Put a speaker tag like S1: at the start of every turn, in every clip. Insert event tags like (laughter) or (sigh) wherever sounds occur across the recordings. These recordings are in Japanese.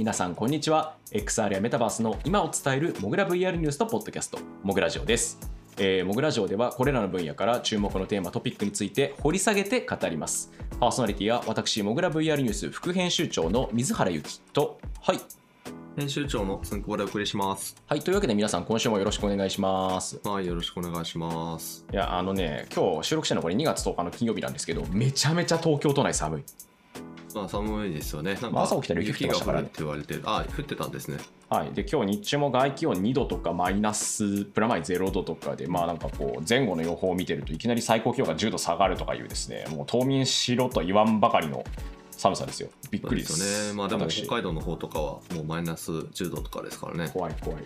S1: はい、皆さんこんにちは。XR やメタバースの今を伝えるモグラ VR ニュースとポッドキャスト、モグラジオです。えー、モグラジオではこれらの分野から注目のテーマトピックについて掘り下げて語ります。パーソナリティは私、モグラ VR ニュース副編集長の水原由紀と、はい、
S2: 編集長のつんくぼでお送りします。
S1: はい、というわけで皆さん今週もよろしくお願いします。
S2: はい、よろしくお願いします。
S1: いや、あのね、今日収録してるのこれ2月10日の金曜日なんですけど、めちゃめちゃ東京都内寒い。
S2: まあ、寒いですよね。なん
S1: まあ朝起きたら雪
S2: が降るって言われてる。あ、降ってたんですね。
S1: はい、で今日日中も外気温2度とかマイナスプラマイ0度とかで、まあなんかこう前後の予報を見てるといきなり最高気温が10度下がるとかいうですね、もう冬眠しろと言わんばかりの寒さですよ。びっくりです。
S2: ですよね。まあでも
S1: 私
S2: 北海道の方とかはもうマイナス10度とかですからね。
S1: 怖い怖い。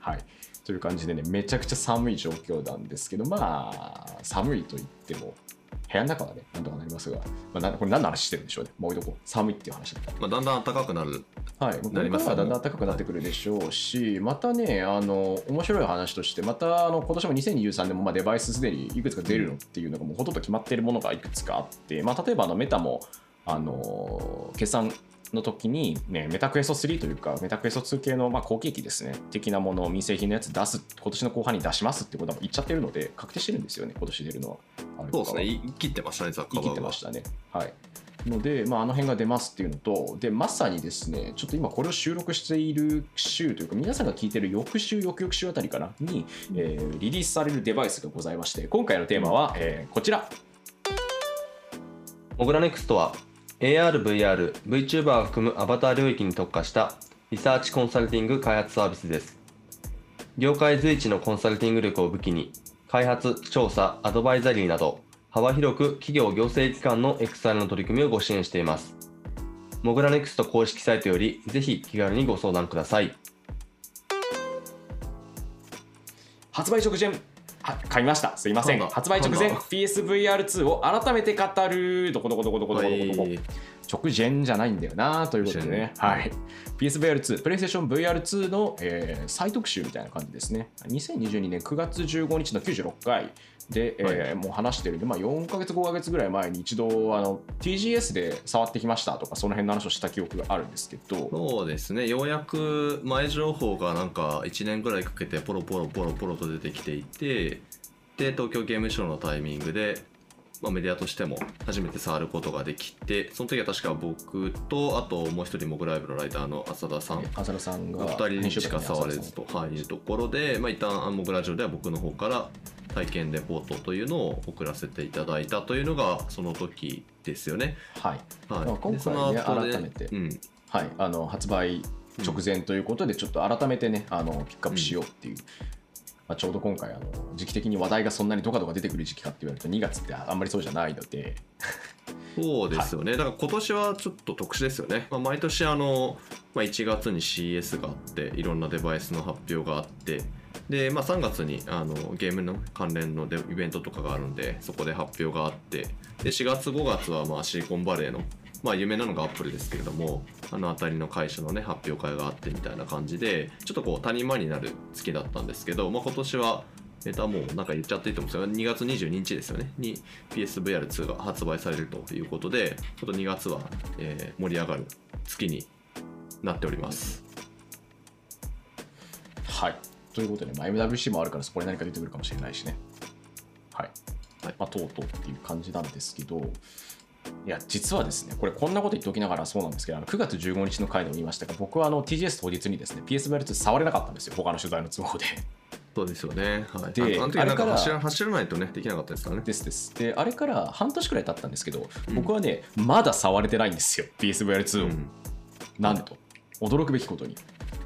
S1: はい。という感じでね、めちゃくちゃ寒い状況なんですけど、まあ、寒いと言っても、部屋の中はね、なんとかなりますが、まあ、なこれ何の話してるんでしょうね。もう一度こう、寒いっていう話だった。
S2: まあだんだん暖かくなる。
S1: はい、こ
S2: なります
S1: れからはだんだん暖かくなってくるでしょうし、またね、あの面白い話として、またあの今年も2023年もまあデバイスすでにいくつか出るのっていうのがもうほとんど決まっているものがいくつかあって、まあ、例えばあのメタもあの決算の時に、ね、メタクエスト3というか、メタクエスト2系のまあ後継機ですね、的なものを民生品のやつ出す、今年の後半に出しますってことは言っちゃってるので、確定してるんですよね、今年出るのは。
S2: そうですね。言い切ってましたね、ザッ
S1: ましたね。はい。ので、まあ、あの辺が出ますっていうのと、で、まさにですね、ちょっと今これを収録している週というか、皆さんが聞いてる翌週、翌々週あたりかな、に、えーリリースされるデバイスがございまして、今回のテーマは、えーこちら。
S2: モグラネクストは AR、VR、VTuber を含むアバター領域に特化したリサーチコンサルティング開発サービスです。業界随一のコンサルティング力を武器に、開発、調査、アドバイザリーなど、幅広く企業行政機関の XR の取り組みをご支援しています。モグラネクスト公式サイトより、ぜひ気軽にご相談ください。
S1: 発売直前、買いました。すいません。発売直前、
S2: なんだ
S1: PSVR2 を改めて語る、どこどこどこどこどこどこどこ。直前じゃないんだよなということでね、はい、PSVR2、プレイステーション VR2 の、えー再特集みたいな感じですね。2022年9月15日の96回で、えーもう話してるんで、まあ、4ヶ月、5ヶ月ぐらい前に一度あの TGS で触ってきましたとか、その辺の話をした記憶があるんですけど、
S2: そうですね。ようやく前情報がなんか1年ぐらいかけてポロポロポロポロと出てきていてで東京ゲームショウのタイミングで、まあ、メディアとしても初めて触ることができてその時は確か僕とあともう一人モグライブのライターの浅田さん
S1: 浅田さんが
S2: 2人しか触れずと、はい、いうところで、まあ、一旦モグラジオでは僕の方から体験レポートというのを送らせていただいたというのがその時ですよね。
S1: はい、
S2: はい、
S1: まあ今回ね
S2: でその後で
S1: 改めて。
S2: うん、
S1: はい、あの発売直前ということで、ちょっと改めてね、あのピックアップしようっていう、まあ、ちょうど今回あの、時期的に話題がそんなにドカドカ出てくる時期かって言われると、2月ってあんまりそうじゃないので、
S2: そうですよね、だから今年はちょっと特殊ですよね、まあ、毎年あの、まあ、1月に CS があっていろんなデバイスの発表があって。で、まあ、3月にあのゲームの関連のデイベントとかがあるんでそこで発表があって。で4月5月はまあシリコンバレーのまあ有名なのがアップルですけれどもあの辺りの会社のね発表会があってみたいな感じでちょっとこう谷間になる月だったんですけど、まあ、今年はネタもうなんか言っちゃっていいと思うんですよ2月22日ですよねに PSVR2 が発売されるということでちょっと2月は、えー盛り上がる月になっております
S1: はい。ということで、まあ、MWC もあるからそこに何か出てくるかもしれないしね。はい。
S2: はい
S1: まあ、とうとうっていう感じなんですけど、いや、実はですね、これこんなこと言っておきながらそうなんですけど、あの9月15日の回でも言いましたが、僕はあの TGS 当日にですね、PSVR2 触れなかったんですよ、他の取材の都合で。
S2: そうですよねはい
S1: で
S2: あのあの時なん
S1: か
S2: 走ら走らないとねできなかったですからね
S1: ですです。で、あれから半年くらい経ったんですけど、
S2: うん
S1: 僕はね、まだ触れてないんですよ、PSVR2 を。
S2: うん
S1: なんでと。驚くべきことに。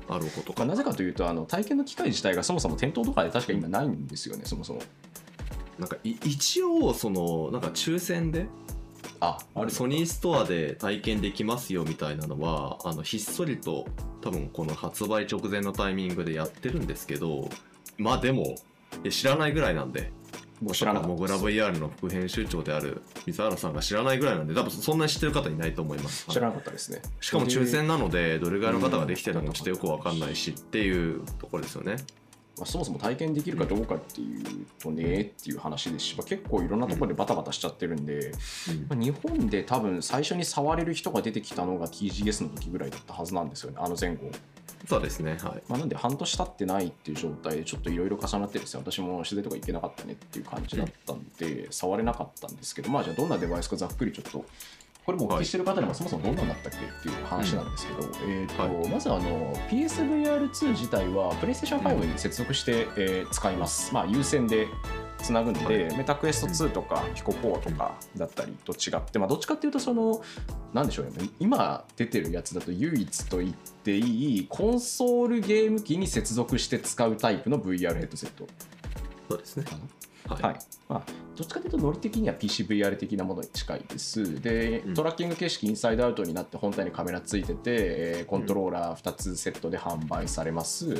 S2: あることか
S1: まあなぜかというと、あの体験の機会自体がそもそも店頭とかで確か今ないんですよね、そもそも。
S2: なんかい一応そのなんか抽選で
S1: あ、
S2: ソニーストアで体験できますよみたいなのはあのひっそりと多分この発売直前のタイミングでやってるんですけどまあでも知らないぐらいなんで。
S1: もう知らな
S2: モグラ VR の副編集長である水原さんが知らないぐらいなんで多分そんなに知ってる方いないと思います。
S1: 知らなかったですね。
S2: しかも抽選なのでどれぐらいの方ができてるのかもちょっとよくわかんないしっていうところですよね
S1: まあ、そもそも体験できるかどうかっていうとねっていう話ですし、まあ、結構いろんなところでバタバタしちゃってるんで、まあ、日本で多分最初に触れる人が出てきたのが TGS の時ぐらいだったはずなんですよねあの前後。
S2: そうですねはい、
S1: まあ、なんで半年経ってないっていう状態でちょっといろいろ重なってですね私も取材とか行けなかったねっていう感じだったんで、触れなかったんですけどまあじゃあどんなデバイスかざっくりちょっとこれもお聞きしてる方にもそもそもどんなんだったっけっていう話なんですけど、えーとまずあの PSVR2 自体は PlayStation5 に接続して、えー使います、まあ、有線でつなぐんで、
S2: はい。
S1: メタクエスト2とかピコ4とかだったりと違って、まあ、どっちかっていうとそのなんでしょうね今出てるやつだと唯一と言っていいコンソールゲーム機に接続して使うタイプの VR ヘッドセット。
S2: そうですねはい、
S1: はい。まあ、どっちかというとノリ的には PCVR 的なものに近いです。で
S2: うん、
S1: トラッキング形式インサイドアウトになって本体にカメラついてて、えーコントローラー2つセットで販売されます。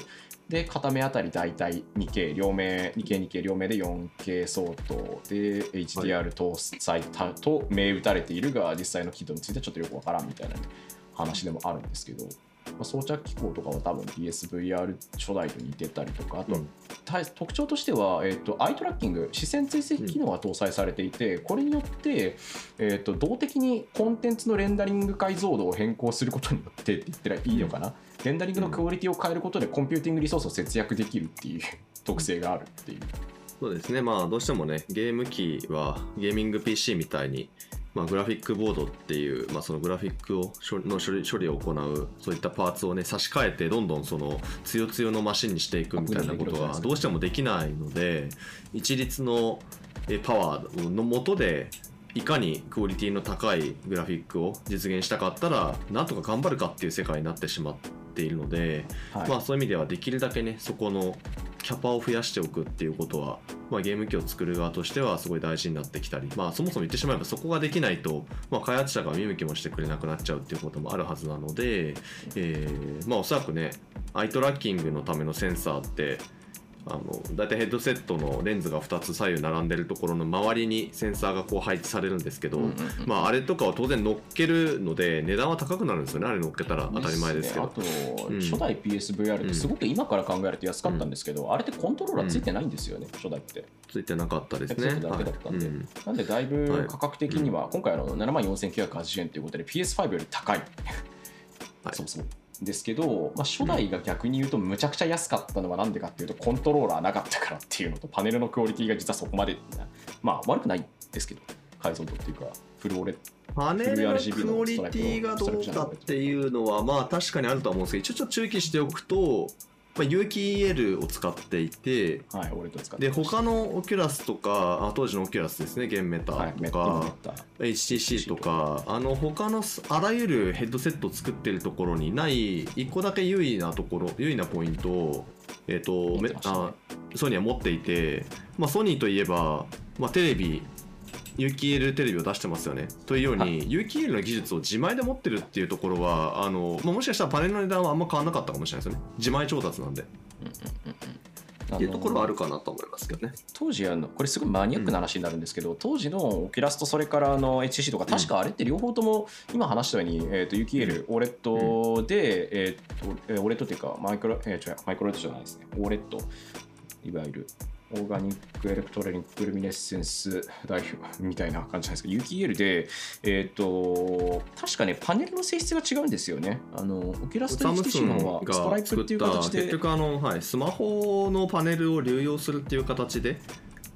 S1: で、片目あたり大体 2K、両目、2K、2K 両目で 4K 相当で HDR 搭載たと銘打たれているが、実際の機能についてはちょっとよくわからんみたいな話でもあるんですけど、まあ、装着機構とかは多分 PSVR 初代と似てたりとか、あと
S2: うん。
S1: た特徴としては、えー、とアイトラッキング視線追跡機能が搭載されていて、これによって、えー、と動的にコンテンツのレンダリング解像度を変更することによってって言ったらいいのかな、レンダリングのクオリティを変えることでコンピューティングリソースを節約できるっていう特性があるっていう。
S2: そうですね。まあどうしてもねゲーム機はゲーミング PC みたいに、まあ、グラフィックボードっていう、まあ、そのグラフィックを処の処理処理を行うそういったパーツをね差し替えてどんどんその強強のマシンにしていくみたいなことがどうしてもできないので一律のえパワーのもとでいかにクオリティの高いグラフィックを実現したかったらなんとか頑張るかっていう世界になってしまっているので、
S1: はい。
S2: まあそういう意味ではできるだけねそこのキャパを増やしておくっていうことは、まあ、ゲーム機を作る側としてはすごい大事になってきたり、まあ、そもそも言ってしまえばそこができないと、まあ、開発者が見向きもしてくれなくなっちゃうっていうこともあるはずなので、えーまあ、おそらくねアイトラッキングのためのセンサーってあの大体ヘッドセットのレンズが2つ左右並んでるところの周りにセンサーがこう配置されるんですけど、
S1: うんうんうん
S2: まあ、あれとかは当然乗っけるので値段は高くなるんですよね。あれ乗っけたら当たり前ですけど。
S1: ねあと、
S2: うん。
S1: 初代 PSVR ってすごく今から考えると安かったんですけど、あれってコントローラーついてないんですよね、初代って。
S2: ついてなかったですね。
S1: だけだったんで。
S2: はい。うん。
S1: なんでだいぶ価格的には、今回の7万4980円ということで PS5 より高い、
S2: はい。
S1: そもそも。ですけど、まあ、初代が逆に言うとむちゃくちゃ安かったのはなんでかっていうとコントローラーなかったからっていうのとパネルのクオリティが実はそこまでまあ悪くないですけど解像度っていうかフルオレ
S2: パネルのクオリティがどうかっていうのはまあ確かにあるとは思うんですけど一応ちょっと注意しておくと、まあ、有機 EL を使っていて
S1: はい OLED 使って
S2: で他のオキュラスとかあ当時のオキュラスですね現メタ
S1: はい、
S2: とか
S1: ッ、タ。
S2: HTC とか。あの他のすあらゆるヘッドセットを作ってるところにない1個だけ優位なところ優位なポイントを、えーと
S1: ね。
S2: あソニーは持っていて、まあ、ソニーといえば、まあ、テレビ有機 EL テレビを出してますよね。というよう
S1: は
S2: に有機 EL の技術を自前で持ってるっていうところはあの、まあ、もしかしたらパネルの値段はあんま変わらなかったかもしれないですよね。自前調達なんで。っていうところはあるかなと思いますけどね。
S1: 当時あのこれすごいマニアックな話になるんですけど、当時のオキュラスとそれからあの HTC とか確かあれって両方とも今話したように、えー、と UKL、オーレットで、えー、とえー OLED っていうかマイクロ、えー違うマイクロ LED じゃないですね。 OLED。いわゆるオーガニックエレクトロニックルミネッセンス代表みたいな感じなんですけど 有機 EL で、えー、と確かねパネルの性質が違うんですよね。あのオキュラスと
S2: サムス
S1: HTC の
S2: ン
S1: 方はストライプっていう形で。
S2: 結局あの、はい、スマホのパネルを流用するっていう形で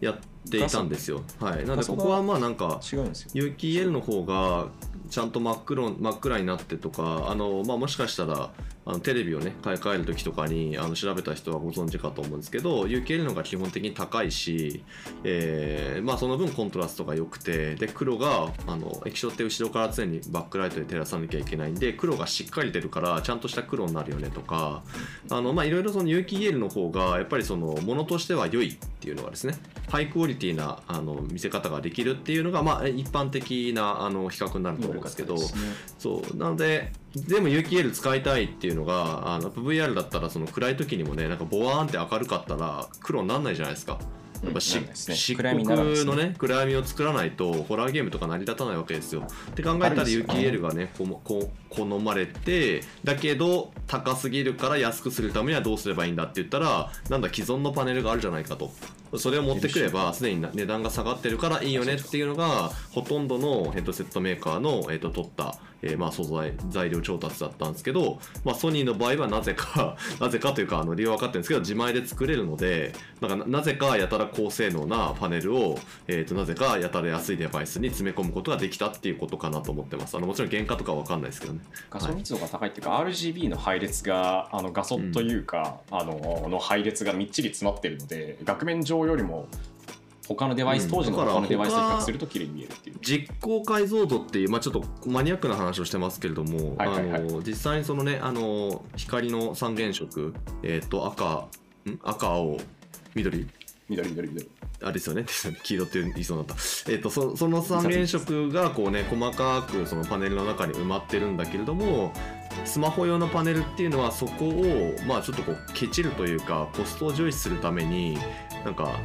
S2: やっていたんですよ。はい、なのでここはまあなんか
S1: 違うんですよ。
S2: 有機 EL の方がちゃんと真っ黒真っ暗になってとかあの、まあ、もしかしたらあのテレビをね買い替える時とかにあの調べた人はご存知かと思うんですけど有機 EL の方が基本的に高いし、えーまあ、その分コントラストが良くてで黒があの液晶って後ろから常にバックライトで照らさなきゃいけないんで黒がしっかり出るからちゃんとした黒になるよねとかあのまあいろいろその有機 EL の方がやっぱりそのものとしては良いっていうのがですねハイクオリティなあの見せ方ができるっていうのがまあ一般的なあの比較になると思うんですけど
S1: ね。
S2: そうなので全部有機 EL 使いたいっていうのがあの VR だったらその暗い時にもねなんかボワーンって明るかったら黒にならないじゃないですか。やっぱ漆黒のね暗闇を作らないとホラーゲームとか成り立たないわけですよ。って考えたら
S1: あるんですよ
S2: ユキエルがねこ好まれてだけど高すぎるから安くするためにはどうすればいいんだって言ったらなんだ既存のパネルがあるじゃないかとそれを持ってくればすでに値段が下がってるからいいよねっていうのがほとんどのヘッドセットメーカーの、えー、と取った、えーまあ、素材材料調達だったんですけど、まあ、ソニーの場合はなぜか (laughs) なぜかというかあの理由は分かってるんですけど自前で作れるのでなんかななぜかやたら高性能なパネルを、えー、となぜかやたら安いデバイスに詰め込むことができたっていうことかなと思ってます。あのもちろん原価とかは分かんないですけどね。
S1: 画素密度が高いっていうか、RGB の配列があの画素というか、あのの配列がみっちり詰まってるので額面上よりも他のデバイス、
S2: うん
S1: 当時の他のデバイスと比
S2: 他
S1: 較すると綺麗に見えるっていう。
S2: 実行解像度っていう、まあ、ちょっとマニアックな話をしてますけれども、
S1: はいはいはい。
S2: あの実際にそのねあの光の三原色、えー、と赤ん？赤青緑。
S1: 緑緑緑。
S2: あれですよね。(laughs) 黄色って言いそうになった、えー、とそその三原色がこうね細かくそのパネルの中に埋まってるんだけれどもスマホ用のパネルっていうのはそこをまあちょっとこうケチるというかコストを重視するためになんか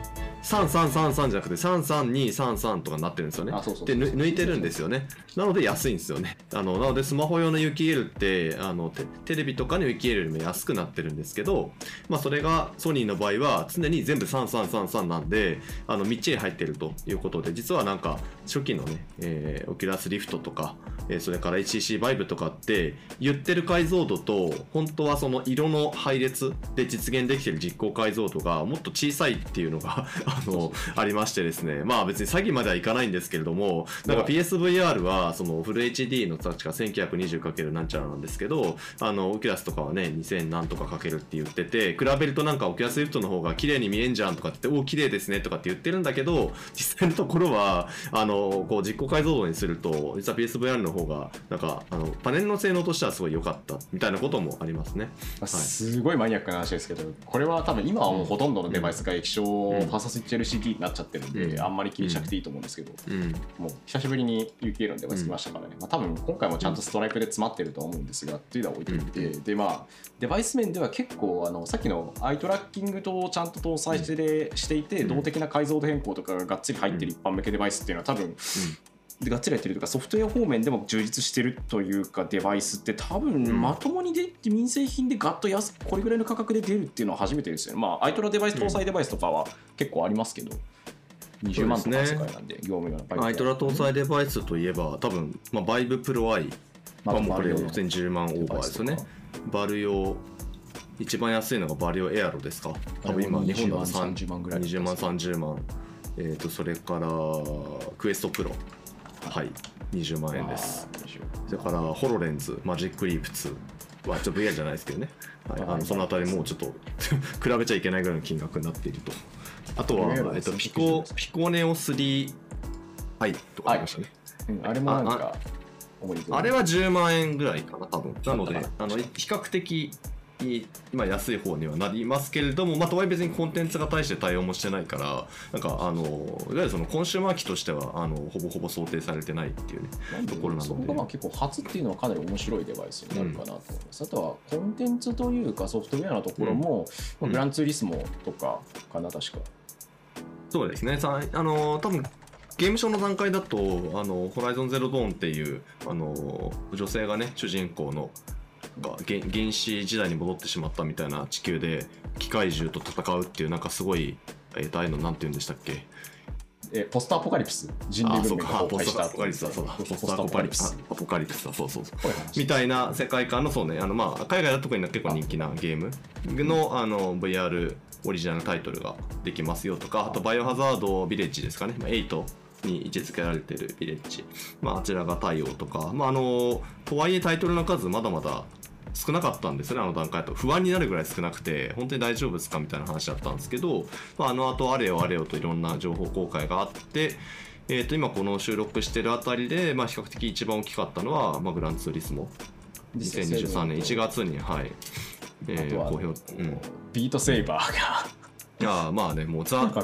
S2: 3333じゃなくて33233とかなってるんですよね。
S1: あそうそう
S2: でぬ抜いてるんですよね。なので安いんですよねあのなのでスマホ用の UKL ってあのテテレビとかの UKL よりも安くなってるんですけど、まあ、それがソニーの場合は常に全部3333なんであのみっちり入ってるということで実はなんか初期のね、えーオキュラスリフトとか、えーそれから HTC バイブとかって言ってる解像度と本当はその色の配列で実現できてる実効解像度がもっと小さいっていうのが (laughs) あのありましてですね。まあ別に詐欺まではいかないんですけれどもなんか PSVR はそのフル HD の確か 1920× なんちゃらなんですけどあのオキュラスとかはね2000何とかかけるって言ってて比べるとなんかオキュラスリフトの方が綺麗に見えんじゃんとかって言ってお綺麗ですねとかって言ってるんだけど実際のところはあのこう実効解像度にすると実は PSVR の方がなんかあのパネルの性能としてはすごい良かったみたいなこともありますね。
S1: まあすごいマニアックな話ですけど、これは多分今はもうほとんどのデバイスが液晶フ
S2: ん
S1: ァーサスイッチ LCD になっちゃってるんで、
S2: うん。
S1: あんまり気にしなくていいと思うんですけど、
S2: うん。
S1: もう久しぶりに UKL のデバイス来ましたからね、まあ、多分今回もちゃんとストライプで詰まってるとは思うんですが、っていうのは置いておいて、でまあデバイス面では結構あのさっきのアイトラッキングとちゃんと搭載して,、していて
S2: うん
S1: 動的な解像度変更とかががっつり入ってる一般向けデバイスっていうのは多分、でがっつりやってるというかソフトウェア方面でも充実してるというかデバイスって多分
S2: ん。
S1: まともに出て民生品でガッと安くこれぐらいの価格で出るっていうのは初めてですよね。まあアイトラデバイス搭載デバイスとかは結構ありますけど、20万とかの世界なんで業務用のバイク
S2: アイトラ搭載デバイスといえば多分、まあ、バイブプロ
S1: あ
S2: まあもうこれ普通に10万オーバーですよねバル用一番安いのがバル用エアロですか？多分今日本だと
S1: 20万30万ぐらい
S2: 20万30万えー、とそれからクエストプロ。はい。20万円です。それからホロレンズ。マジックリープ2はちょっと VR じゃないですけどね、はい、あのそのあたりもうちょっと (laughs) 比べちゃいけないぐらいの金額になっていると。あとは、えっと、ピコピコネオ3はいとかありましたね、
S1: うんあれもなんか
S2: あれは10万円ぐらいかな、多分。なのであの、比較的い今安い方にはなりますけれども、まあ、とはいえ別にコンテンツが大して対応もしてないから、なんか、あのいわゆるそのコンシューマー機としてはあのほぼほぼ想定されてないっていうね。ところなので。
S1: そこがまあ結構初っていうのはかなり面白いデバイスになるかなと思います、あとはコンテンツというかソフトウェアのところも、まあ
S2: うん
S1: グランツーリスモとかかな確か。
S2: そうですね、さあの多分ゲームショーの段階だと、あのホライゾンゼロドーンっていうあの女性がね、主人公のが原原始時代に戻ってしまったみたいな地球で機械獣と戦うっていう、なんかすごい、えーと、ああいうのなんて言うんでしたっけ？
S1: えポストアポカリプス。人類文明が崩
S2: ポストア
S1: 壊した後。
S2: ポカリプスだ、そうだ、
S1: ポス
S2: ア
S1: アポカリプス。
S2: アポカリプスだ、そうそう。そう。みたいな世界観のそうね。あのまあ海外だと特に結構人気なゲームのあの VR オリジナルタイトルができますよとかあとバイオハザードビレッジですかね、まあ、8に位置づけられているビレッジ、まあ、あちらが対応とか、まあ、あのとはいえタイトルの数まだまだ少なかったんですねあの段階だと。不安になるぐらい少なくて本当に大丈夫ですかみたいな話だったんですけど、まあ、あの後あれよあれよといろんな情報公開があってえー、と今この収録してるあたりで、まあ、比較的一番大きかったのは、まあ、グランツーリスモ。2023年1月に、はい。えー公表、うん、
S1: ビートセイバーが。
S2: いやーまあねもうザザ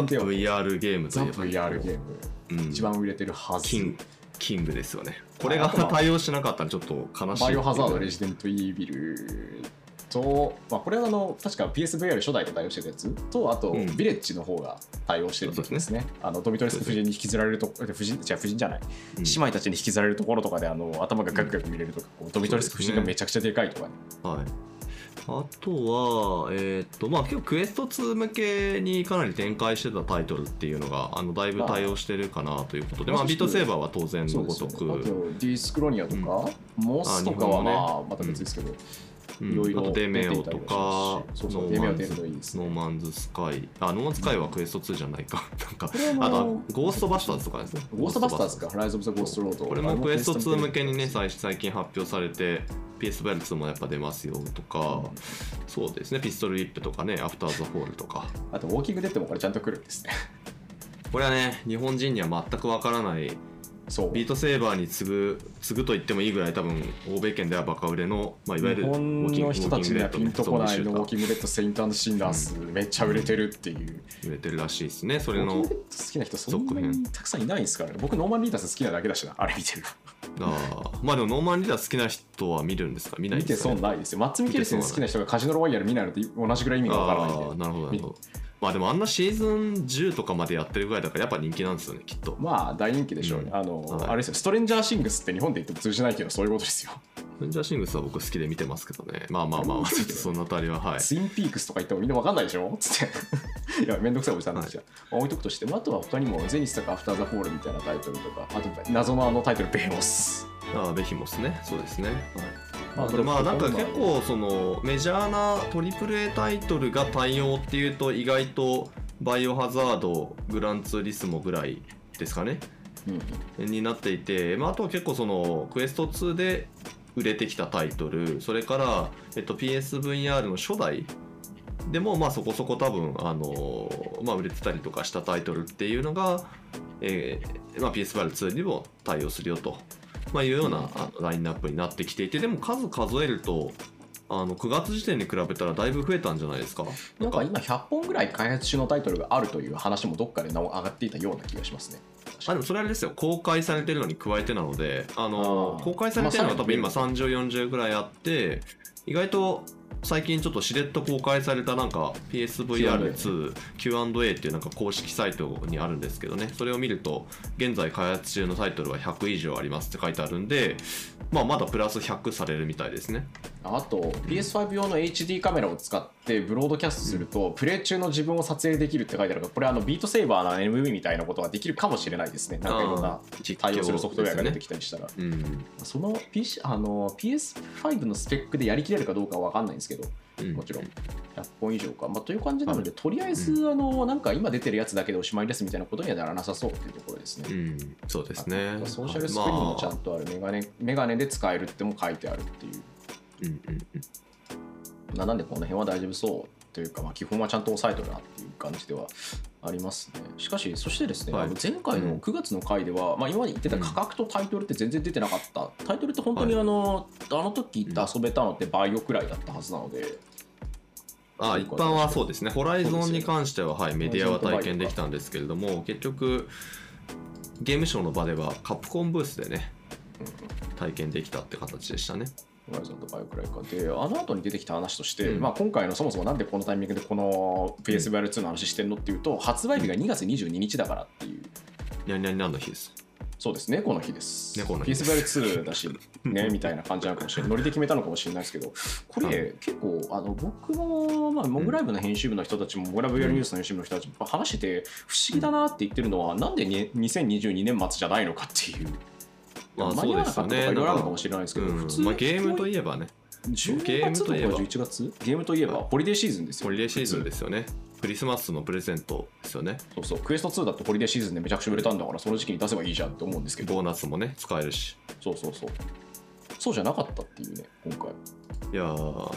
S2: VR ゲームと
S1: ザ
S2: いえば
S1: VR ゲーム。
S2: うん。
S1: 一番売れてるはず。
S2: キンキングですよね。これが対応しなかったらちょっと悲しい。
S1: バイオハザードレジデントイービルと、まあ、これはあの確か PSVR 初代で対応してたやつとあと、
S2: うん。
S1: ビレッジの方が対応してる時ですね。あのドミトレスク夫人に引きずられると夫人じゃあ夫人じゃない、
S2: うん。
S1: 姉妹たちに引きずられるところとかであの頭がガクガク見れるとか、こうドミトレスク夫人がめちゃくちゃでかいとかね。
S2: はい、あとは、えーっとまあ、結構クエスト2向けにかなり展開してたタイトルっていうのがあのだいぶ対応してるかなということで、
S1: まあ
S2: まあ、ビートセーバーは当然のごとく、
S1: よね。あとディスクロニアとか、モスとかはまあまた別ですけど、
S2: うん
S1: いろいろ
S2: あとデメオとか
S1: 出ていたりはしますし。そうそうデメオ出る
S2: ノーマンズ
S1: のいいですね。
S2: ノーマンズスカイ。あノーマンズスカイはクエスト2じゃないか。(laughs) なんかあとゴーストバスターズとかですね
S1: ゴーストバスターズか、ライズ・オブ・ザ・ゴースト・ロード。
S2: これもクエスト2向けにね
S1: 最
S2: 近発表されて PSVR2 もやっぱ出ますよとか、そうですね。ピストルウィップとかねアフターザフォールとか。
S1: あと、ウォーキングデッドもこれちゃんと来るんですね。
S2: これはね日本人には全くわからない
S1: そう。
S2: ビートセーバーに次ぐ次ぐと言ってもいいぐらい多分欧米圏ではバカ売れの、まあ、いわゆる
S1: 日本の人たちにはピンとこないのウォー
S2: ウ
S1: キングデッド、セイントシンダース、めっちゃ売れてるっていう。
S2: 売れてるらしいですねそれの
S1: ウォーキングデッド好きな人、そんなにたくさんいないんですからね。僕、ノーマン・リーダース好きなだけだしな、あれ見てる。
S2: あーまあでもノーマンリーダー好きな人は見るんですか？見ない
S1: 見て
S2: ですか、
S1: 損ないですよ。マッツ・ミケルセン好きな人がカジノロワイヤル見ないのと同じぐらい意味がわからないんで。
S2: ああなるほどなるほどまあでもあんなシーズン10とかまでやってるぐらいだからやっぱ人気なんですよねきっと。
S1: まあ、大人気でしょうね。
S2: うん。
S1: あの、
S2: はい。
S1: あれですよ、ストレンジャー・シングスって日本で言っても通じないけど、そういうことですよ。
S2: レンジャーシングスは僕好きで見てますけどね。まあまあまあ (laughs) ちょっとそのあたりははい。
S1: ツインピークスとか言ってもみんなわかんないでしょ？つって。い。や、めんどくさいおじさんなんですよ。まあ置いとくとして、まああとは他にも、ゼニスとかアフターザフォールみたいなタイトルとか、あと謎のあのタイトル、ベロス。
S2: ああベヒモスね。そうですね、はい
S1: ま
S2: あとまあなんか結構そのメジャーな AAA タイトルが対応っていうと意外とバイオハザードグランツーリスモぐらいですかね。
S1: うん。
S2: になっていて、まあ、あとは結構そのクエスト2で売れてきたタイトルそれから、えっと、PSVR の初代でもまあそこそこ多分あの、まあ、売れてたりとかしたタイトルっていうのが、えーまあ、PSVR2 にも対応するよと、まあ、いうようなあラインナップになってきていてでも数数えるとあの9月時点に比べたらだいぶ増えたんじゃないですか？
S1: なんか今100本ぐらい開発中のタイトルがあるという話もどっかで上がっていたような気がしますね。
S2: あでもそれあれですよ公開されてるのに加えてなのであの公開されてるのは
S1: まあ
S2: 多分今
S1: さ
S2: 3040ぐらいあって意外と最近ちょっとしれっと公開されたなんか PSVR2 Q&A っていうなんか公式サイトにあるんですけどね。それを見ると現在開発中のタイトルは100以上ありますって書いてあるんで、まあ、まだプラス100されるみたいですね。
S1: あと PS5 用の HD カメラを使ってブロードキャストすると、プレイ中の自分を撮影できるって書いてあるからこれあのビートセーバーの MV みたいなことができるかもしれないですね。なんかいろんな対応するソフトウェアが出てきたりしたら、
S2: うん、
S1: その PC あの PS5 のスペックでやりきれるかどうかは分かんないんですけど
S2: うん、
S1: もちろん。100本以上か、まあ、という感じなので、とりあえず、あのなんか今出てるやつだけでおしまいですみたいなことにはならなさそうっていうところですね。
S2: うん、そうですね。
S1: ソーシャルスクリーンもちゃ
S2: まあ
S1: んとあるメガネ、メガネで使えるっても書いてあるっていう。
S2: うんうんうん
S1: ななんでこの辺は大丈夫そうというか、まあ、基本はちゃんと押さえとるなっていう感じではありますね。しかし、そしてですね、
S2: はい。
S1: 前回の9月の回では、まあ、今まで言ってた価格とタイトルって全然出てなかった。タイトルって本当にあの、あの時言って遊べたのってバイオくらいだったはずなので、
S2: あ一般はそうですね、ホライゾンに関しては、はい、メディアは体験できたんですけれども、結局、ゲームショーの場ではカプコンブースでね、体験できたって形でしたね。
S1: ホライゾンとバイオくらいかで、あの後に出てきた話として、
S2: うん
S1: まあ、今回のそもそもなんでこのタイミングでこの PSVR2 の話してんのっていうと、発売日が2月22日だからっていう、
S2: にゃんにゃんにゃんの日です？
S1: そうですね、この日です。
S2: 猫の日です
S1: PSVR2 だし、(laughs) ね、みたいな感じなのかもしれない。ノリで決めたのかもしれないですけど、こ
S2: は
S1: れ、結構、あの僕の、まあ、モグライブの編集部の人たちも、モグライブ VR ニュースの編集部の人たちも話してて、不思議だなって言ってるのは、なんでに2022年末じゃないのかっていう。
S2: まあ
S1: 間に合わなかったとか
S2: そうですよね
S1: いろいろあるのかもしれないですけど、
S2: うん
S1: 普通
S2: まあ、ゲームといえばね、
S1: 10
S2: ゲーム
S1: 月とか
S2: といえば
S1: 11月ゲームといえば、ホリデーシーズンですよ。
S2: ホリデーシーズンですよね。クリスマスのプレゼントですよね。
S1: そうそう、クエスト2だってホリデーシーズンでめちゃくちゃ売れたんだから、その時期に出せばいいじゃんって思うんですけど、
S2: ボーナスもね、使えるし。
S1: そうそうそう。そうじゃなかったっていうね、今回。
S2: いやー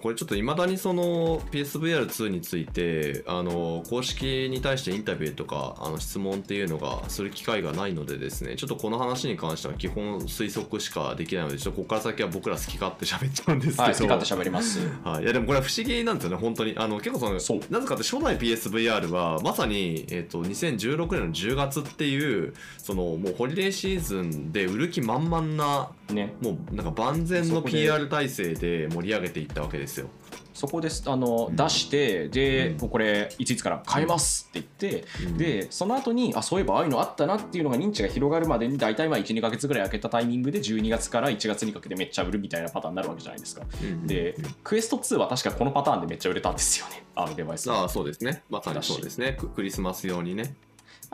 S2: これちょっといまだにその PSVR2 についてあの公式に対してインタビューとかあの質問っていうのがする機会がないのでですねちょっとこの話に関しては基本推測しかできないのでちょっとここから先は僕ら好き勝手喋っちゃうんですけど、
S1: はい、好き勝手喋ります。(laughs)
S2: はい、いやでもこれは不思議なんですよね、本当に。あの結構そのなぜかって初代 PSVR はまさに、えー、と2016年の10月っていうそのもうホリデーシーズンで売る気満々な
S1: ね。
S2: もうなんか万全の PR 体制で盛り上げていったわけですよ。
S1: そこです。あの、
S2: うん。
S1: 出してで、
S2: うん。
S1: もうこれいついつから買えますって言って、
S2: うん。
S1: でその後にあそういえばああいうのあったなっていうのが認知が広がるまでに大体まあ12か月ぐらい空けたタイミングで12月から1月にかけてめっちゃ売るみたいなパターンになるわけじゃないですか。
S2: うん
S1: で
S2: うん。
S1: クエスト2は確かこのパターンでめっちゃ売れたんですよね。あのデバイス。
S2: ああそうですね。まさにそうですね。ククリスマス用にね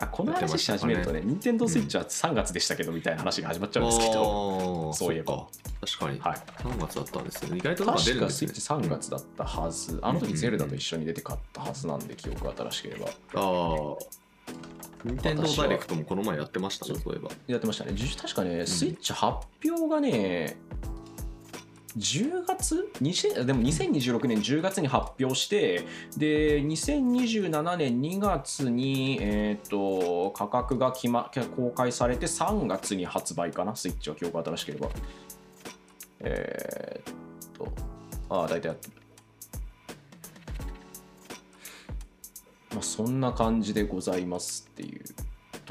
S1: あこの話し始めるとね、任天堂スイッチは3月でしたけどみたいな話が始まっちゃうんですけど、(laughs) そういえば。
S2: 確かに、
S1: はい、
S2: 3月だったんですね。意外となんか出るんですね。
S1: 確かスイッチ3月だったはず、あの時ゼルダと一緒に出て買ったはずなんで、記憶が新しければ。
S2: ああ任天堂ダイレクトもこの前やってましたねそういえば。
S1: やってましたね。じ確かね、スイッチ発表がね、10月？でも2026年10月に発表して、で、2027年2月に、えー、と価格が決、ま、公開されて3月に発売かな、スイッチは記憶新しければ。えー、っと、ああ、大体やってる。まあ、そんな感じでございますっていう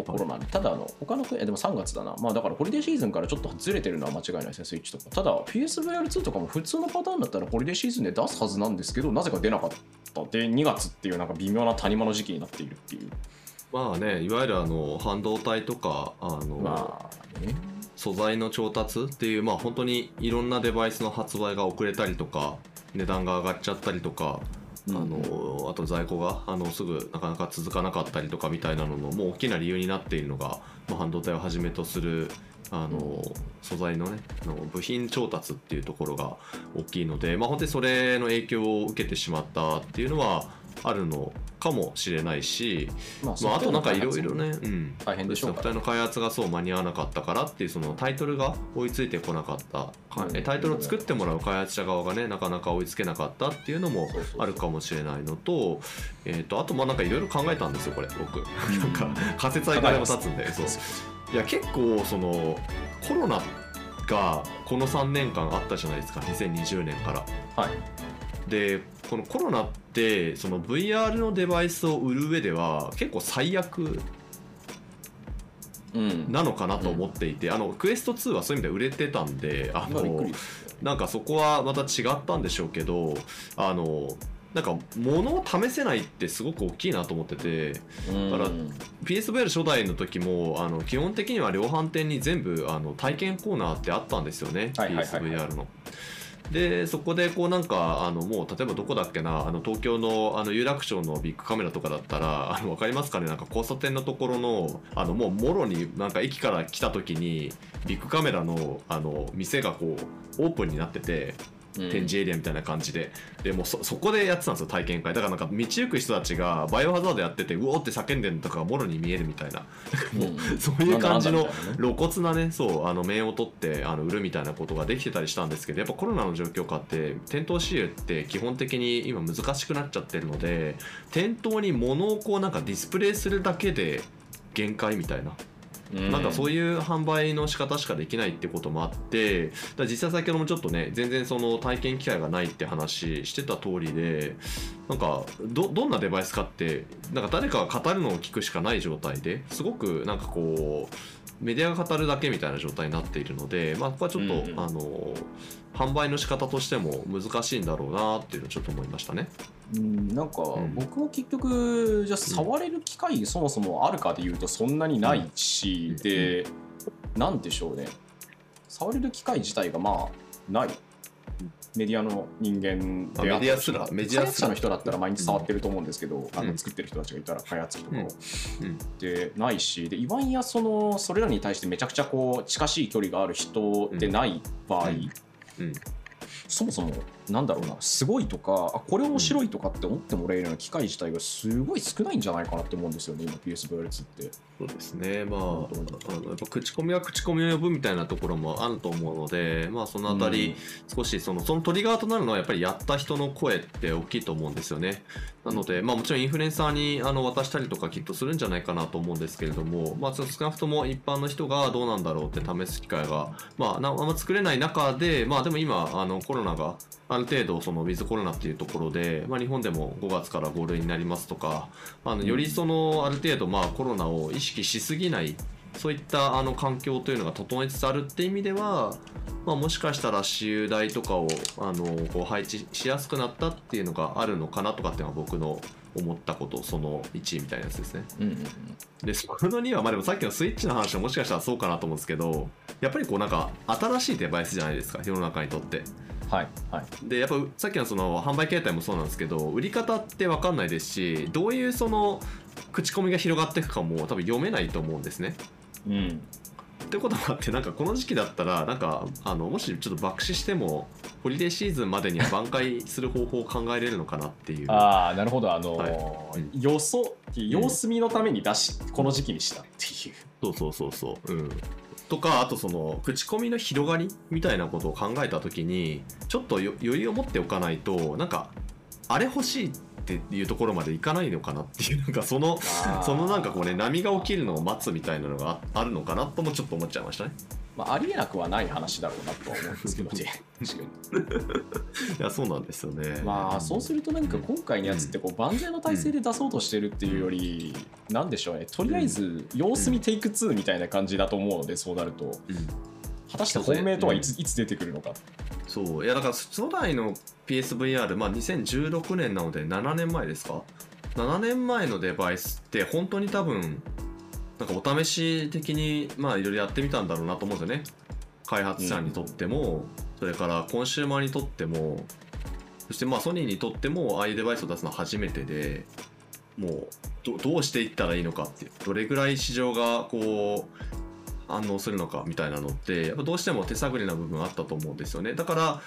S1: ところなんで、ただあの、他の国、でも3月だな、まあだからホリデーシーズンからちょっとずれてるのは間違いないですね、スイッチとか。ただ、PSVR2 とかも普通のパターンだったらホリデーシーズンで出すはずなんですけど、なぜか出なかった。で、2月っていうなんか微妙な谷間の時期になっているっていう。
S2: まあねいわゆるあの半導体とかあの、
S1: まあね。
S2: 素材の調達っていうまあ本当にいろんなデバイスの発売が遅れたりとか値段が上がっちゃったりとかあのあと在庫があのすぐなかなか続かなかったりとかみたいなののもう大きな理由になっているのが、まあ、半導体をはじめとするあの素材のねあの部品調達っていうところが大きいので、まあ、本当にそれの影響を受けてしまったっていうのはあるのかもしれないし、
S1: ま
S2: まあ、あとなんかいろいろね、うん、
S1: 大変でしょうから。
S2: ソフトウェアの開発がそう間に合わなかったからっていうそのタイトルが追いついてこなかった、
S1: うん
S2: えタイトルを作ってもらう開発者側がねなかなか追いつけなかったっていうのもあるかもしれないのと,、えー、とあとまあなんかいろいろ考えたんですよこれ僕。なんか仮説はいくらでも立つんでそう。いや結構そのコロナがこの3年間あったじゃないですか2020年から。
S1: はい。
S2: でこのコロナってその VR のデバイスを売る上では結構最悪
S1: うん。
S2: なのかなと思っていて、あのクエスト2はそういう意味で売れてたんであのなんかそこはまた違ったんでしょうけどあのなんか物を試せないってすごく大きいなと思ってて
S1: うん
S2: だから PSVR 初代の時もあの基本的には量販店に全部あの体験コーナーってあったんですよね、
S1: はいはいはいはい
S2: PSVR の。でそこでこうなんかあのもう例えばどこだっけなあの東京のあの有楽町のビッグカメラとかだったらあの分かりますかね？なんか交差点のところのあのもうもろになんか駅から来た時にビッグカメラのあの店がこうオープンになってて展示エリアみたいな感じで、でもうそそこでやってたんですよ体験会。だからなんか道行く人たちがバイオハザードやっててうおーって叫んでるのとかがもろに見えるみたいな。
S1: うん。(laughs)
S2: そういう感じの露骨なねそうあの面を取ってあの売るみたいなことができてたりしたんですけどやっぱコロナの状況下って店頭支援って基本的に今難しくなっちゃってるので店頭に物をこうなんかディスプレイするだけで限界みたいななんかそう
S1: いう
S2: 販売の仕方しかできないってこともあってだ実際先ほどもちょっとね全然その体験機会がないって話してた通りでなんかどどんなデバイスかってなんか誰かが語るのを聞くしかない状態ですごくなんかこうメディアが語るだけみたいな状態になっているので、まあ、ここはちょっと、
S1: うんうん。
S2: あの販売の仕方としても難しいんだろうなっていうのをちょっと思いましたね。
S1: うんなんか
S2: ん。
S1: 僕も結局じゃあ触れる機会そもそもあるかでいうとそんなにないし、
S2: うん。
S1: でなんでしょうね。触れる機会自体がまあないメディアの人間で
S2: メディアすらメディアすら。
S1: の人だったら毎日触ってると思うん。ですけど、あ
S2: うん
S1: の作ってる人たちがいたら開発費とかを、
S2: うん。
S1: でないしでいわんやそのそれらに対してめちゃくちゃこう近しい距離がある人でない場合、そもそもなんだろうなすごいとかあこれ面白いとかって思ってもらえるような機会自体がすごい少ないんじゃないかなって思うんですよね今 PSVR2 って。
S2: そうですね、まあ、あのやっぱ口コミは口コミを呼ぶみたいなところもあると思うので、まあ、そのあたり、少しそのそのトリガーとなるのはやっぱりやった人の声って大きいと思うんですよね。なので、まあ、もちろんインフルエンサーにあの渡したりとかきっとするんじゃないかなと思うんですけれども、まあ、少なくとも一般の人がどうなんだろうって試す機会が、まあ、なあんま作れない中で、まあ、でも今あのコロナがある程度そのウィズコロナっていうところで、まあ、日本でも5月から5類になりますとかあのよりそのある程度まあコロナを意識しすぎないそういったあの環境というのが整えつつあるって意味では、まあ、もしかしたら私有台とかをあのこう配置しやすくなったっていうのがあるのかなとかっていうのが僕の思ったことその1位みたいなやつですね。
S1: うんうんうん
S2: でそこの2はまあでもさっきのスイッチの話はもしかしたらそうかなと思うんですけどやっぱりこうなんか新しいデバイスじゃないですか世の中にとって。
S1: はいはい。
S2: でやっぱさっきのその販売形態もそうなんですけど売り方って分かんないですしどういうその口コミが広がっていくかも多分読めないと思うんですね。
S1: うん。
S2: ってこともあってなんかこの時期だったらなんかあのもしちょっと爆死してもホリデーシーズンまでには挽回する方法を考えれるのかなっていう。
S1: ああなるほど。あのー
S2: はい。うん。
S1: よそ様子見のために出し、この時期にしたっていう。
S2: そうそうそうそう。うん、とかあとその口コミの広がりみたいなことを考えた時にちょっとよ余裕を持っておかないとなんかあれ欲しいっていうところまでいかないのかなっていうなんかそのそのなんかこうね波が起きるのを待つみたいなのがああるのかなともちょっと思っちゃいましたね。
S1: まあ、ありえなくはない話だろうなとは思うんですけどね (laughs) 確かに。
S2: いやそうなんですよね。
S1: まあそうすると何か今回のやつってこう万全の体制で出そうとしてるっていうよりなんでしょうねとりあえず様子見テイク2みたいな感じだと思うのでそうなると。
S2: うん。
S1: 果たして本命とはいついつ出てくるのか。
S2: そういやだから初代の PSVR、まあ、2016年なので7年前ですか？7年前のデバイスって本当に多分なんかお試し的にまあいろいろやってみたんだろうなと思うんですよね。開発者にとっても、それからコンシューマーにとってもそしてまあソニーにとってもああいうデバイスを出すのは初めてでもうどうしていったらいいのかってどれぐらい市場がこう反応するのかみたいなのってやっぱどうしても手探りな部分あったと思うんですよね。だから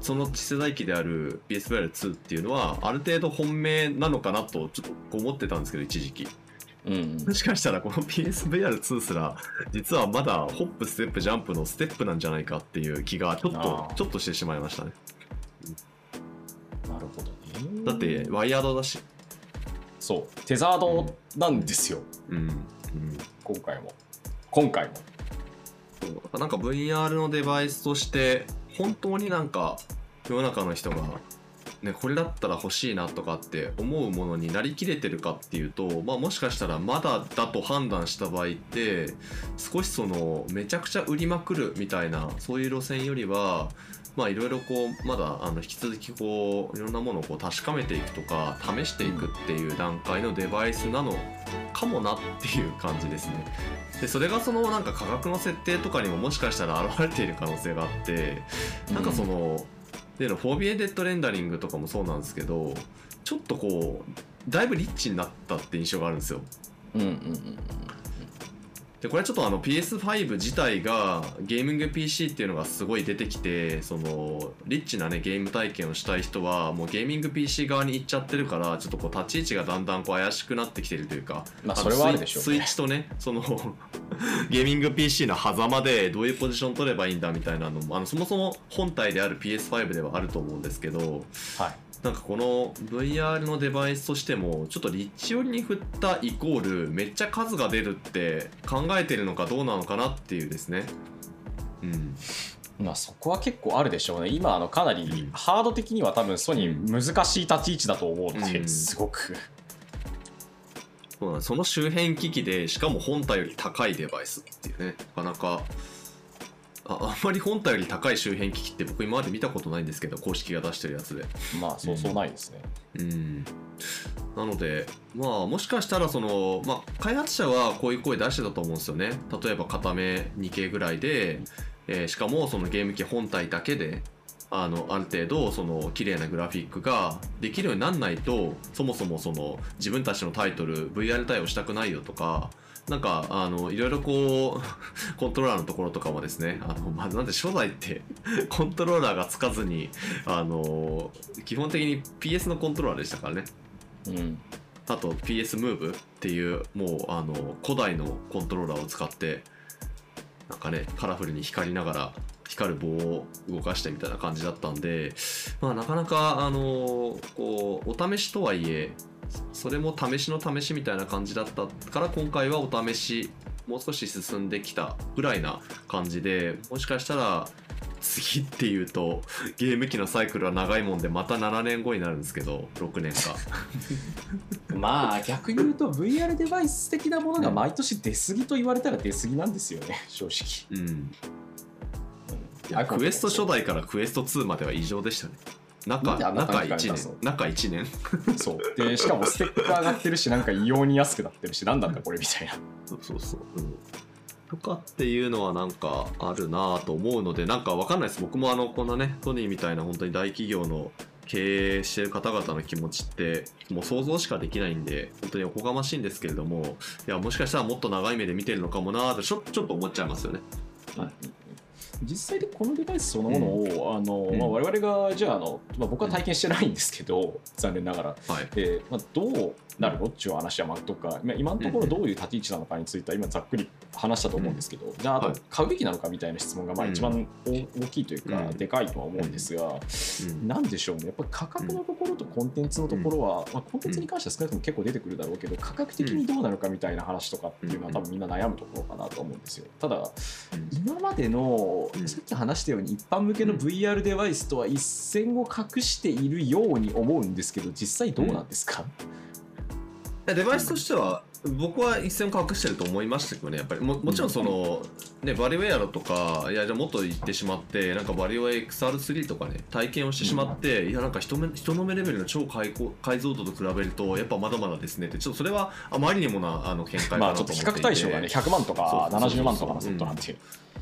S2: その次世代機である PSVR2 っていうのはある程度本命なのかなとちょっと思ってたんですけど一時期。
S1: うん。うん
S2: もしかしたらこの PSVR2 すら実はまだホップステップジャンプのステップなんじゃないかっていう気がちょっとちょっとしてしまいましたね。
S1: なるほどね。
S2: だってワイヤードだし。
S1: そう。テザードなんですよ。
S2: うん、うん、
S1: 今回も。今回も。
S2: なんか VR のデバイスとして本当になんか世の中の人が、ね、これだったら欲しいなとかって思うものになりきれてるかっていうと、まあ、もしかしたらまだだと判断した場合って少しそのめちゃくちゃ売りまくるみたいなそういう路線よりはまあいろいろこうまだあの引き続きこういろんなものをこう確かめていくとか試していくっていう段階のデバイスなのかもなっていう感じですね。でそれがそのなんか価格の設定とかにももしかしたら現れている可能性があってなんかその、でのフォービエデッドレンダリングとかもそうなんですけどちょっとこうだいぶリッチになったって印象があるんですよ。
S1: うんうんうん
S2: でこれはちょっとあの PS5 自体がゲーミング PC っていうのがすごい出てきてそのリッチなねゲーム体験をしたい人はもうゲーミング PC 側に行っちゃってるからちょっとこう立ち位置がだんだんこう怪しくなってきてるというかの
S1: まあそれはあるでしょうね。
S2: スイスイッチとねその (laughs) ゲーミング PC の狭間でどういうポジション取ればいいんだみたいなのもあのそもそも本体である PS5 ではあると思うんですけど
S1: はい
S2: なんかこの VR のデバイスとしてもちょっとリッチ寄りに振ったイコールめっちゃ数が出るって考えてるのかどうなのかなっていうですね。うん。
S1: まあそこは結構あるでしょうね。今あのかなり
S2: うん。
S1: ハード的には多分ソニー難しい立ち位置だと思うので、
S2: うん。
S1: すごく。
S2: そうなんその周辺機器でしかも本体より高いデバイスっていうねなかなかあ (laughs) あんまり本体より高い周辺機器って僕今まで見たことないんですけど公式が出してるやつで。
S1: まあそうそうないですね、
S2: うん。なのでまあもしかしたらその、まあ、開発者はこういう声出してたと思うんですよね。例えば片目 2K ぐらいで、えーしかもそのゲーム機本体だけであのある程度その綺麗なグラフィックができるようにならないとそもそもその自分たちのタイトル VR 対応したくないよとかなんかあのいろいろこう (laughs) コントローラーのところとかもですねあの、まあ、なんで初代って (laughs) コントローラーがつかずにあの基本的に PS のコントローラーでしたからね。
S1: うん。
S2: あと PS Move っていうもうあの古代のコントローラーを使ってなんかねカラフルに光りながら光る棒を動かしてみたいな感じだったんでまあなかなかあのこうお試しとはいえそれも試しの試しみたいな感じだったから今回はお試しもう少し進んできたぐらいな感じでもしかしたら次っていうとゲーム機のサイクルは長いもんでまた7年後になるんですけど6年か。(laughs)
S1: まあ逆に言うと VR デバイス的なものが毎年出過ぎと言われたら出過ぎなんですよね正直、
S2: うん。クエスト初代からクエスト2までは異常でしたね中中1
S1: 短期間出すの
S2: 年？中1年？
S1: そう。でしかもステッカー上がってるしなんか異様に安くなってるしなんだこれみたいな。
S2: そうそうそう、うん、とかっていうのはなんかあるなぁと思うのでなんかわかんないです。僕もあのこんなねソニーみたいな本当に大企業の経営してる方々の気持ちってもう想像しかできないんで本当におこがましいんですけれどもいやもしかしたらもっと長い目で見てるのかもなぁとちょちょっと思っちゃいますよね。
S1: 実際でこのデバイスそのものを、あの
S2: うん。
S1: まあ、我々がじゃああの、まあ、僕は体験してないんですけど、(laughs) 残念ながら、
S2: はい。
S1: でまあ、どうなるの？っていう話はまあとかまあ今のところどういう立ち位置なのかについては今ざっくり話したと思うんですけど、じゃあ買うべきなのかみたいな質問がまあ
S2: うん
S1: 一番大大きいというか、
S2: うん。
S1: でかいとは思うんですが、
S2: うん。
S1: なんでしょうね。やっぱ価格のところとコンテンツのところは、まあ、コンテンツに関しては少なくとも結構出てくるだろうけど価格的にどうなるかみたいな話とかっていうのは多分みんな悩むところかなと思うんですよ。ただ今までの、
S2: うん。
S1: さっき話したように一般向けの VR デバイスとは一線を画しているように思うんですけど実際どうなんですか、
S2: デバイスとしては僕は一線を隠してると思いましたけどねやっぱり。ももちろんその、ね、バリウェアだとかいやじゃあもっと言ってしまってなんかバリウェア XR3 とかね体験をしてしまって、いやなんか人目人の目レベルの超解高解像度と比べるとやっぱまだまだですねってちょっとそれはあまりにもなあの見解か
S1: ま
S2: なと思っていて。
S1: あちょっと比較対象がね100万とか
S2: そうそうそうそう。
S1: 70万とかのセットなんて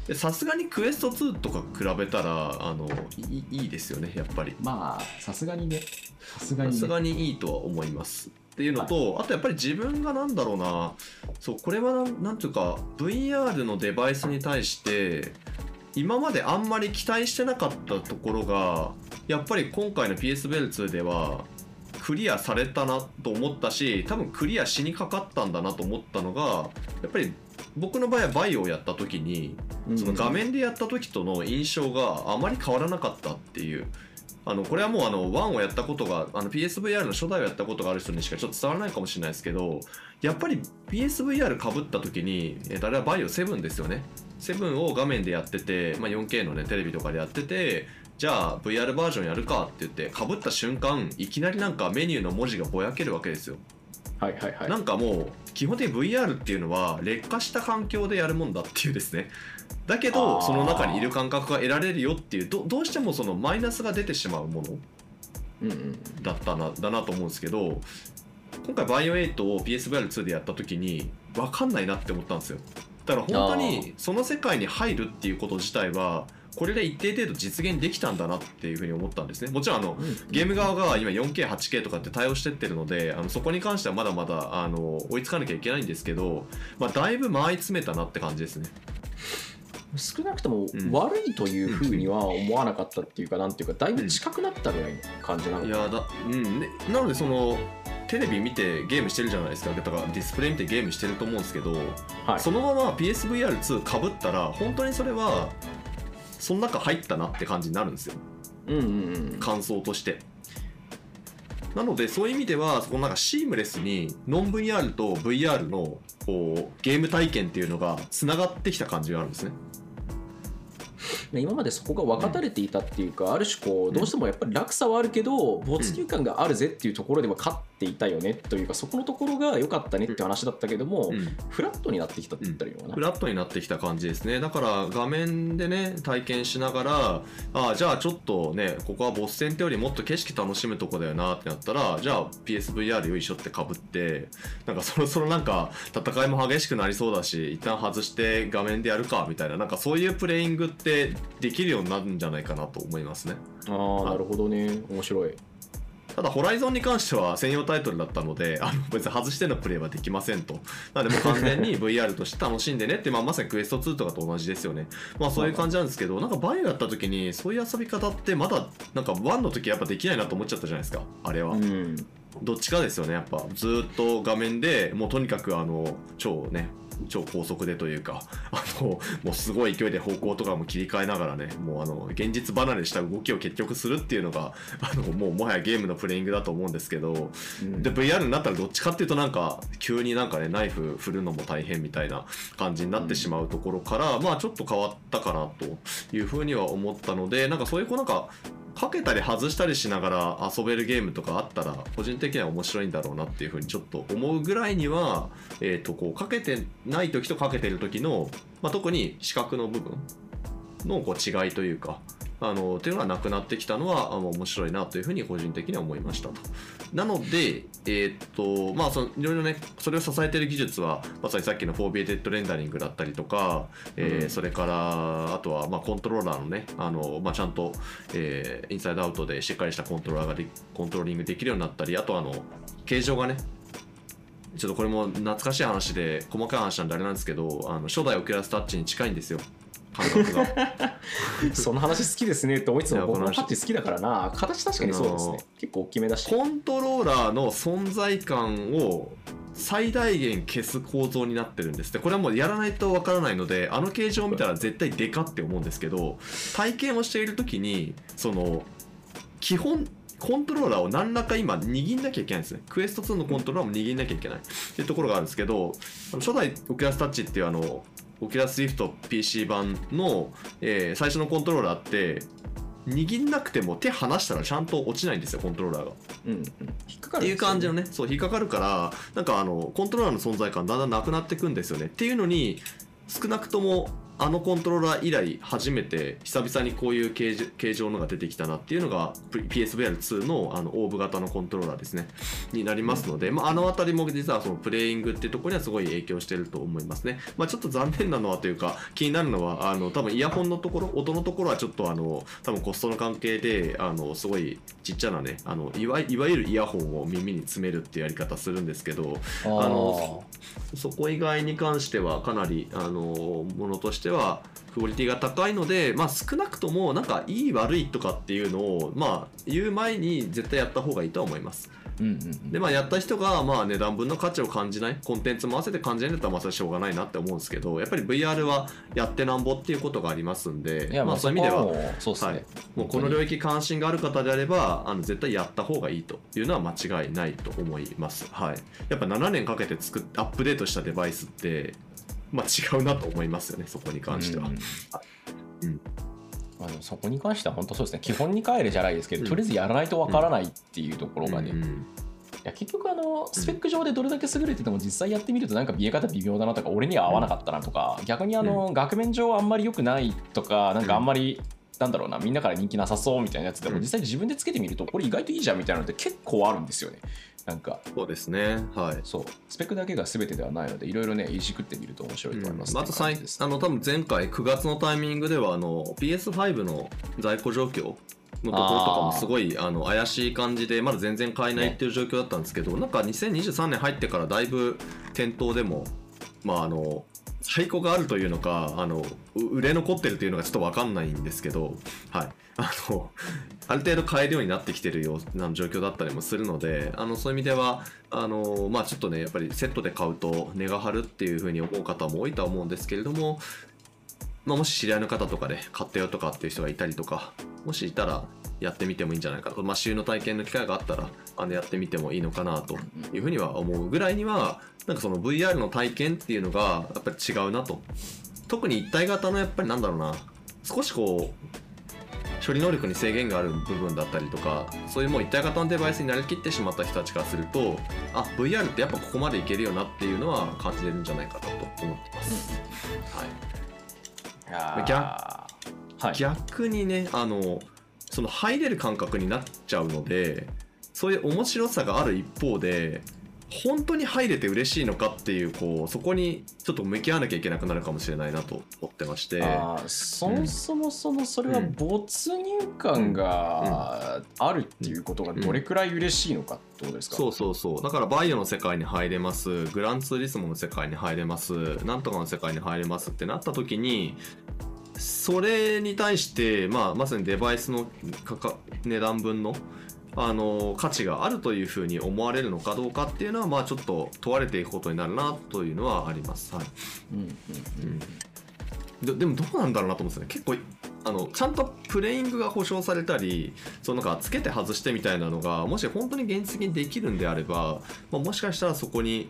S2: でさすがにクエスト2とか比べたらあのいいいいですよねやっぱり。
S1: まあさすがにね。さすが
S2: さ
S1: に、ね、
S2: すがにいいとは思います。っていうのと、あとやっぱり自分がなんだろうなそうこれはなんなんていうか VR のデバイスに対して今まであんまり期待してなかったところがやっぱり今回の PSVL2 ではクリアされたなと思ったし多分クリアしにかかったんだなと思ったのがやっぱり僕の場合はバイオをやった時にその画面でやった時との印象があまり変わらなかったっていう。あのこれはもうあの1をやったことがあの PSVR の初代をやったことがある人にしかちょっと伝わらないかもしれないですけどやっぱり PSVR かぶった時にえーあれはバイオ7ですよね。7を画面でやってて、まあ、4K のねテレビとかでやっててじゃあ VR バージョンやるかって言ってかぶった瞬間いきなりなんかメニューの文字がぼやけるわけですよ。
S1: はいはいはい。
S2: なんかもう基本的に VR っていうのは劣化した環境でやるもんだっていうですねだけどその中にいる感覚が得られるよっていうどどうしてもそのマイナスが出てしまうものだったなだなと思うんですけど今回バイオ8を PSVR2 でやった時に分かんないなって思ったんですよ。だから本当にその世界に入るっていうこと自体はこれで一定程度実現できたんだなっていうふうに思ったんですね。もちろんあのゲーム側が今 4K8K とかって対応してってるのであのそこに関してはまだまだあの追いつかなきゃいけないんですけど、まあ、だいぶ回り詰めたなって感じですね
S1: 少なくとも
S2: うん。
S1: 悪いというふうには思わなかったっていうか、なんていうかだいぶ近くなったぐらいの感じなの
S2: いやだうん。ねなのでそのテレビ見てゲームしてるじゃないですか。だからディスプレイ見てゲームしてると思うんですけど、
S1: はい。
S2: そのまま PSVR2 かぶったら本当にそれはその中入ったなって感じになるんですよ。
S1: うんうんうん。
S2: 感想としてなのでそういう意味ではこなんかシームレスにノン VR と VR のこうゲーム体験っていうのがつながってきた感じがあるんですね。
S1: 今までそこが分かたれていたっていうか、ある種こうどうしてもやっぱり落差はあるけど没入感があるぜっていうところでは勝っていたよねというかそこのところが良かったねって話だったけども、
S2: うん。
S1: フラットになってきたって言ったらいいのかな、
S2: フラットになってきた感じですね。だから画面でね体験しながらあじゃあちょっとねここはボス戦ってよりもっと景色楽しむとこだよなってなったらじゃあ PSVR よいしょってかぶってなんかそろそろなんか戦いも激しくなりそうだし一旦外して画面でやるかみたいななんかそういうプレイングってできるようになるんじゃないかなと思いますね。
S1: ああなるほどね。面白い。
S2: ただホライゾンに関しては専用タイトルだったのであの別に外してのプレイはできませんと。なのでもう完全に (laughs) VR として楽しんでねって、まあ、まさにクエスト2とかと同じですよね。まあそういう感じなんですけどなんかバイオやった時にそういう遊び方ってまだなんか1の時やっぱできないなと思っちゃったじゃないですか。あれは、
S1: うん。
S2: どっちかですよねやっぱ。ずーっと画面でもうとにかくあの超ね超高速でというか (laughs) あのもうすごい勢いで方向とかも切り替えながらねもうあの現実離れした動きを結局するっていうのが (laughs) あのもうもはやゲームのプレイングだと思うんですけど
S1: うん。
S2: で VR になったらどっちかっていうとなんか急になんかねナイフ振るのも大変みたいな感じになってしまうところから、まあちょっと変わったかなというふうには思ったのでなんかそういうこうなんかかけたり外したりしながら遊べるゲームとかあったら個人的には面白いんだろうなっていうふうにちょっと思うぐらいには、えー、とこうかけてない時とかけてる時の、まあ、特に視覚の部分のこう違いというかあのっていうのがなくなってきたのはあの面白いなというふうに個人的には思いましたと。なので、えーっとまあ、そのいろいろねそれを支えている技術はまさにさっきの 4BA レンダリングだったりとか、えー
S1: うん。
S2: それからあとはまあコントローラーのねあの、まあ、ちゃんと、えーインサイドアウトでしっかりしたコントローラーがでコントローリングできるようになったりあとあの形状がねちょっとこれも懐かしい話で細かい話なんであれなんですけどあの初代オキュラスタッチに近いんですよ感覚が。(laughs)
S1: その話好きですねって思いつつも僕
S2: の話。
S1: パッチ好きだからな。形確かにそうですね。結構大きめだし。
S2: コントローラーの存在感を最大限消す構造になってるんですでこれはもうやらないとわからないのであの形状を見たら絶対デカって思うんですけど体験をしている時にその基本コントローラーを何らか今握んなきゃいけないんですね。クエスト2のコントローラーも握んなきゃいけないっていうところがあるんですけど初代オキュラスタッチっていうあのオキュラスリフト PC 版の、えー最初のコントローラーって握んなくても手離したらちゃんと落ちないんですよコントローラーが。
S1: うんうん。引っかか
S2: っていう感じのね。そう引っかかるからなんかあのコントローラーの存在感だんだんなくなっていくんですよね。っていうのに少なくともあのコントローラー以来初めて久々にこういう形状形状のが出てきたなっていうのが PSVR2 のあのオーブ型のコントローラーですね。になりますので、まあ、あの辺りも実はそのプレイングっていうところにはすごい影響してると思いますね、まあ、ちょっと残念なのはというか気になるのはあの多分イヤホンのところ音のところはちょっとあの多分コストの関係であのすごいちっちゃなねあのいわいわゆるイヤホンを耳に詰めるっていうやり方するんですけど
S1: あ
S2: あのそこ以外に関してはかなりあのものとしてはクオリティが高いので、まあ、少なくともなんかいい悪いとかっていうのを、まあ、言う前に絶対やった方がいいとは思います。
S1: うんうんうん。
S2: でまあやった人がまあ値段分の価値を感じないコンテンツも合わせて感じないんだったらまあそれはしょうがないなって思うんですけどやっぱり VR はやってなんぼっていうことがありますんで
S1: まあ
S2: そういう意味では
S1: そうすね、
S2: はい。もうこの領域関心がある方であればあの絶対やった方がいいというのは間違いないと思います。はい、やっぱ7年かけて作っアップデートしたデバイスって、まあ、違うなと思いますよねそこに関しては。
S1: うん。
S2: うん。
S1: まあ、でもそこに関しては本当そうですね。基本に帰るじゃないですけど、
S2: うん。
S1: とりあえずやらないとわからないっていうところがね、い
S2: うんうん。
S1: や結局あのスペック上でどれだけ優れてても実際やってみるとなんか見え方微妙だなとか俺には合わなかったなとか、逆にあの、額面上あんまり良くないとかなんかあんまり、なんだろうなみんなから人気なさそうみたいなやつでも
S2: うん。
S1: 実際自分でつけてみるとこれ意外といいじゃんみたいなのって結構あるんですよねなんか
S2: そうですね。はい。
S1: そう。スペックだけが全てではないのでいろいろねいじくってみると面白いと思います、う感じです。
S2: あの多分前回9月のタイミングではあの PS5 の在庫状況のところとかもすごいあの怪しい感じでまだ全然買えないっていう状況だったんですけど、なんか2023年入ってからだいぶ店頭でもまああの在庫があるというのかあのう売れ残ってるというのがちょっと分かんないんですけど、はい、あのある程度買えるようになってきてるような状況だったりもするのであのそういう意味ではあの、まあ、ちょっとねやっぱりセットで買うと値が張るっていうふうに思う方も多いとは思うんですけれども、まあ、もし知り合いの方とかで買ったよとかっていう人がいたりとかもしいたらやってみてもいいんじゃないかと、まあ、週の体験の機会があったらあのやってみてもいいのかなというふうには思うぐらいにはなんかその VR の体験っていうのがやっぱり違うなと。特に一体型のやっぱりなんだろうな。少しこう処理能力に制限がある部分だったりとかそういうもう一体型のデバイスになりきってしまった人たちからするとあ VR ってやっぱここまでいけるよなっていうのは感じれるんじゃないかなと思ってます、はい
S1: いやー
S2: 逆
S1: はい
S2: 逆にねあのその入れる感覚になっちゃうのでそういう面白さがある一方で本当に入れて嬉しいのかっていうこうそこにちょっと向き合わなきゃいけなくなるかもしれないなと思ってまして。
S1: そもそもそのそれは没入感があるっていうことがどれくらい嬉しいのかってことですか、
S2: そうそうそうだからバイオの世界に入れますグランツーリスモの世界に入れますなんとかの世界に入れますってなった時にそれに対して、まあ、まさにデバイスの価格値段分のあの価値があるというふうに思われるのかどうかっていうのはまあちょっと問われていくことになるなというのはあります。はい。
S1: うんうん
S2: うん。ででもどうなんだろうなと思うんですよね。結構あのちゃんとプレイングが保証されたりそのなんかつけて外してみたいなのがもし本当に現実的にできるんであれば、まあ、もしかしたらそこに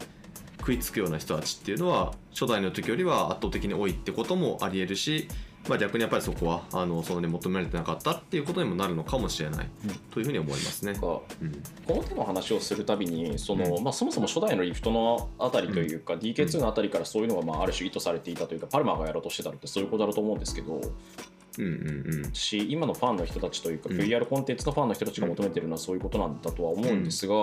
S2: 食いつくような人たちっていうのは初代の時よりは圧倒的に多いってこともありえるし、まあ、逆にやっぱりそこはあのその、ね、求められてなかったっていうことにもなるのかもしれない。
S1: うん。
S2: というふうに思いますね。うん。
S1: この手の話をするたびにその、
S2: うん。
S1: まあ、そもそも初代のリフトのあたりというか、DK2 のあたりからそういうのがまあある種意図されていたというかパルマーがやろうとしてたのってそういうことだと思うんですけどし今のファンの人たちというか、
S2: うん。
S1: VR コンテンツのファンの人たちが求めてるのはそういうことなんだとは思うんですが、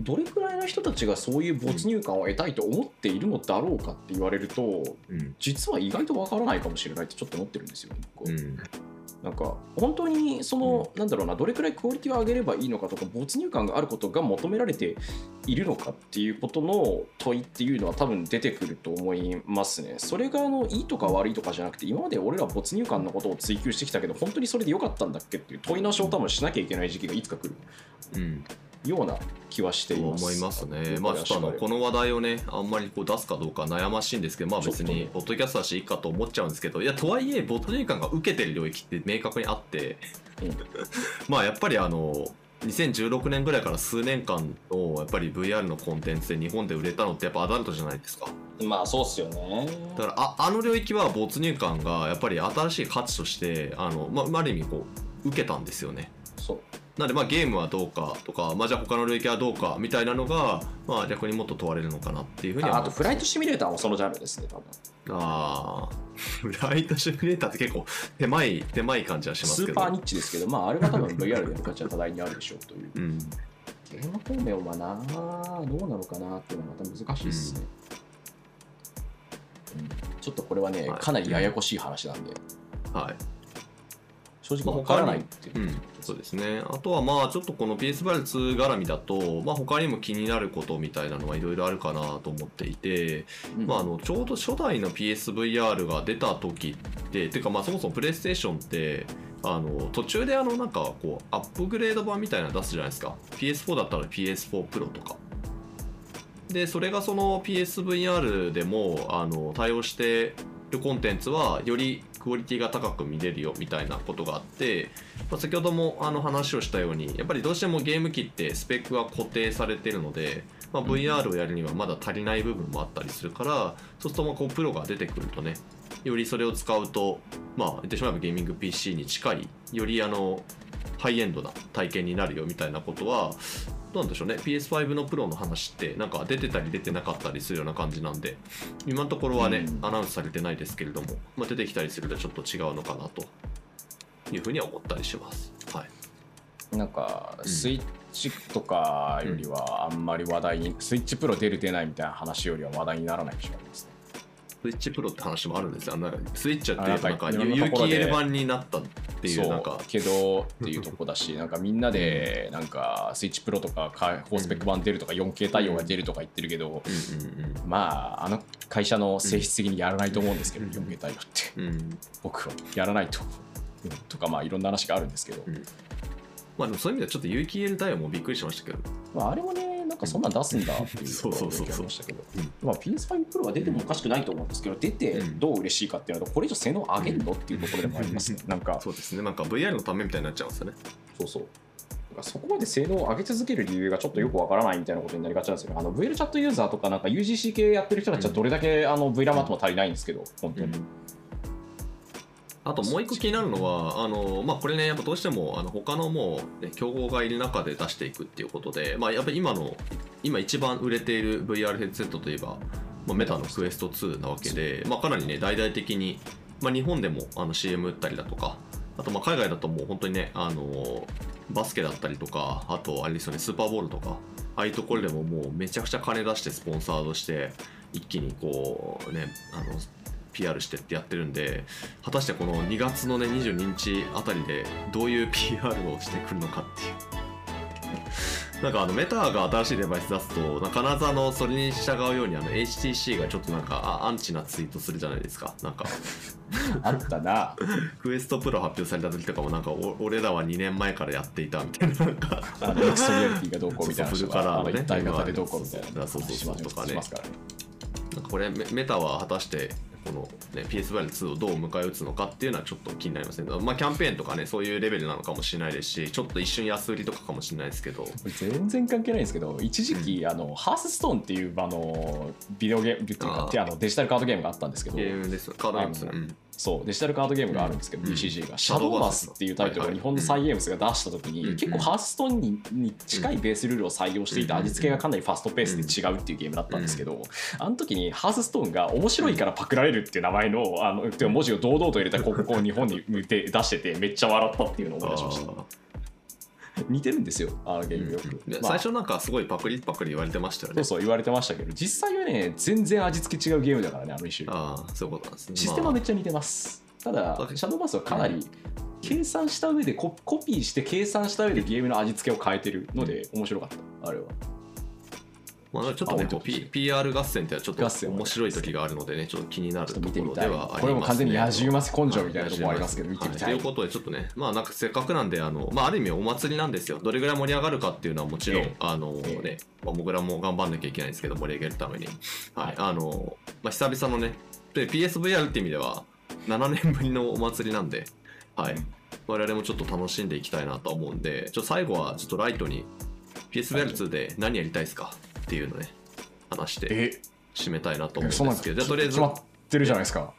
S1: どれくらいの人たちがそういう没入感を得たいと思っているのだろうかって言われると
S2: うん。
S1: 実は意外とわからないかもしれないってちょっと思ってるんですよ、ね僕は。
S2: うん
S1: なんか本当にその、なんだろうなどれくらいクオリティを上げればいいのかとか没入感があることが求められているのかっていうことの問いっていうのは多分出てくると思いますね。それがあのいいとか悪いとかじゃなくて今まで俺ら没入感のことを追求してきたけど本当にそれで良かったんだっけっていう問い直しを多分しなきゃいけない時期がいつか来る。
S2: うん
S1: ような気はしています。
S2: 思いますね。まあちょっとあのこの話題をねあんまりこう出すかどうか悩ましいんですけどまあ別にポッドキャストだしいいかと思っちゃうんですけどいやとはいえ没入感が受けてる領域って明確にあって、
S1: うん。(laughs)
S2: まあやっぱりあの2016年ぐらいから数年間のやっぱり VR のコンテンツで日本で売れたのってやっぱアダルトじゃないですか。
S1: まあそうっすよね。
S2: だからああの領域は没入感がやっぱり新しい価値としてあの、まあ、ある意味こう受けたんですよねなんでまあゲームはどうかとか、まあ、じゃあ他の領域はどうかみたいなのが、まあ、逆にもっと問われるのかなっていうふうには
S1: ああとフライトシミュレーターもそのジャンルですね多分。
S2: ああ (laughs) フライトシミュレーターって結構手前い手前い感じはしますけど。
S1: スーパーニッチですけどまああれは多分 VR でやる価値は多大にあるでしょうという。
S2: うん。
S1: ゲーム方面はなどうなのかなっていうのはまた難しいですね、うん。ちょっとこれはね、
S2: はい。
S1: かなりややこしい話なんで。
S2: はい
S1: 正直わからないっていう、
S2: うん、そうですね。あとはまあちょっとこの PS2 絡みだと、まあ、他にも気になることみたいなのはいろいろあるかなと思っていて、
S1: うん。
S2: まあ、あのちょうど初代の PSVR が出た時っててかまあそもそもプレイステーションってあの途中であのなんかこうアップグレード版みたいなの出すじゃないですか。PS4 だったら PS4 Pro とか。でそれがその PSVR でもあの対応してるコンテンツはよりクオリティが高く見れるよみたいなことがあって、まあ、先ほどもあの話をしたようにやっぱりどうしてもゲーム機ってスペックが固定されてるので、まあ、VR をやるにはまだ足りない部分もあったりするからそうするとまこうプロが出てくるとねよりそれを使うとまあ言ってしまえばゲーミング PC に近いよりあのハイエンドな体験になるよみたいなことはなんでしょうね。PS5 のプロの話ってなんか出てたり出てなかったりするような感じなんで今のところはね、
S1: うん。
S2: アナウンスされてないですけれども、まあ、出てきたりするとちょっと違うのかなというふうには思ったりします。はい、
S1: なんか
S2: ん。
S1: スイッチとかよりはあんまり話題に、スイッチプロ出る出ないみたいな話よりは話題にならないでしょうですね
S2: スイッチプロって話もあるんですよ。なスイッチってなんか有機 L 版になったっていうなんか。
S1: けどっていうとこだしなんかみんなでなんかスイッチプロとかか高スペック版出るとか 4K 対応が出るとか言ってるけど、まああの会社の性質的にやらないと思うんですけど、4K 対応って。僕はやらないと、うんとかまあいろんな話があるんですけど、
S2: うん。まあでもそういう意味ではちょっと有機 L 対応もびっくりしましたけど。
S1: まあ、あれもねかそんなん出すんだっていうところがありましたけど。
S2: うん。
S1: まあ、PS5 Pro は出てもおかしくないと思うんですけど出て
S2: うん。
S1: どう嬉しいかっていうのとこれ以上性能上げるのっていうところでもありますね。なんか。
S2: そうですね。なんか VR のためみたいになっちゃうんですよね。
S1: そうそう。そこまで性能を上げ続ける理由がちょっとよくわからないみたいなことになりがちなんですよね。あの VL チャットユーザーとかなんか UGC 系やってる人たちはどれだけあの VRAM あっても足りないんですけど、本当に。
S2: あともう一個気になるのはあの、まあ、これねやっぱどうしてもあの他のもう、ね、競合がいる中で出していくっていうことで、まあ、やっぱり今の今一番売れている VR ヘッドセットといえば、まあ、メタのクエスト2なわけで、まあ、かなりね大々的に、まあ、日本でもあの CM 打ったりだとかあとまあ海外だともう本当にねあのバスケだったりとかあとあれですよねスーパーボールとかああいうところでももうめちゃくちゃ金出してスポンサードして一気にこうねあの PR してってやってるんで果たしてこの2月のね22日あたりでどういう PR をしてくるのかっていう。なんかあのメタが新しいデバイス出すと必ずあのそれに従うようにあの HTC がちょっとなんかあアンチなツイートするじゃないですか。なんか。
S1: あったな。(laughs)
S2: クエストプロ発表された時とかもなんかお俺らは2年前からやっていたみたいななんか。
S1: あのエクストリアリティがどうこうみたいな
S2: そうそうフルカラーのね
S1: あの一体型でどうこうみたいな
S2: そうそうそうとかねなんかこれメメタは果たしてこの、ね、PSVR2 をどう迎え撃つのかっていうのはちょっと気になりますね。まあキャンペーンとかねそういうレベルなのかもしれないですしちょっと一瞬安売りとかかもしれないですけど
S1: 全然関係ないんですけど一時期、あのハースストーンっていうあのビデオゲームっていうかデジタルカードゲームがあったんですけど
S2: ゲームですカードゲームですね。うん
S1: そう。デジタルカードゲームがあるんですけど、
S2: うん。
S1: BCG が、シャドーバースっていうタイトルを日本のサイ・ゲームスが出した時に、
S2: うん。
S1: 結構ハースストーンにに近いベースルールを採用していて、
S2: うん。
S1: 味付けがかなりファストペースで違うっていうゲームだったんですけど、あの時にハースストーンが面白いからパクられるっていう名前のあの文字を堂々と入れた広告を日本に出しててめっちゃ笑ったっていうのを思い出しました (laughs) 似てるんですよあのゲームよく、まあ
S2: で最初なんかすごいパクリパクリ言われてましたよね
S1: そう。そう言われてましたけど実際はね全然味付け違うゲームだからねあの一種類
S2: ああそういうことなんですね。
S1: システムはめっちゃ似てます。ただ、
S2: まあ
S1: シャドーバースはかなり計算した上でコ、コピーして計算した上でゲームの味付けを変えてるので、面白かった、あれは。
S2: まあ、ちょっとね
S1: あ
S2: こう、P、PR 合戦ってちょっと面白い時があるのでねちょっと気になるところ。ではありますね。
S1: これも完全に野獣マス根性みたいなところもありますけど、見てみたい。
S2: ということでちょっとねまあなんかせっかくなんであの、まあ、ある意味お祭りなんですよ。どれぐらい盛り上がるかっていうのはもちろん、
S1: ええ。
S2: あのね、
S1: え
S2: まあ、僕らも頑張んなきゃいけないんですけど盛り上げるために、はい。
S1: はい
S2: あのまあ、久々のねで PSVR って意味では7年ぶりのお祭りなんで、はい、我々もちょっと楽しんでいきたいなとは思うんでちょ最後はちょっとライトに PSVR2 で何やりたいですか？っていうのね話して
S1: え、
S2: 締めたいなと思うんですけどじゃあとりあえず
S1: 決まってるじゃないですか。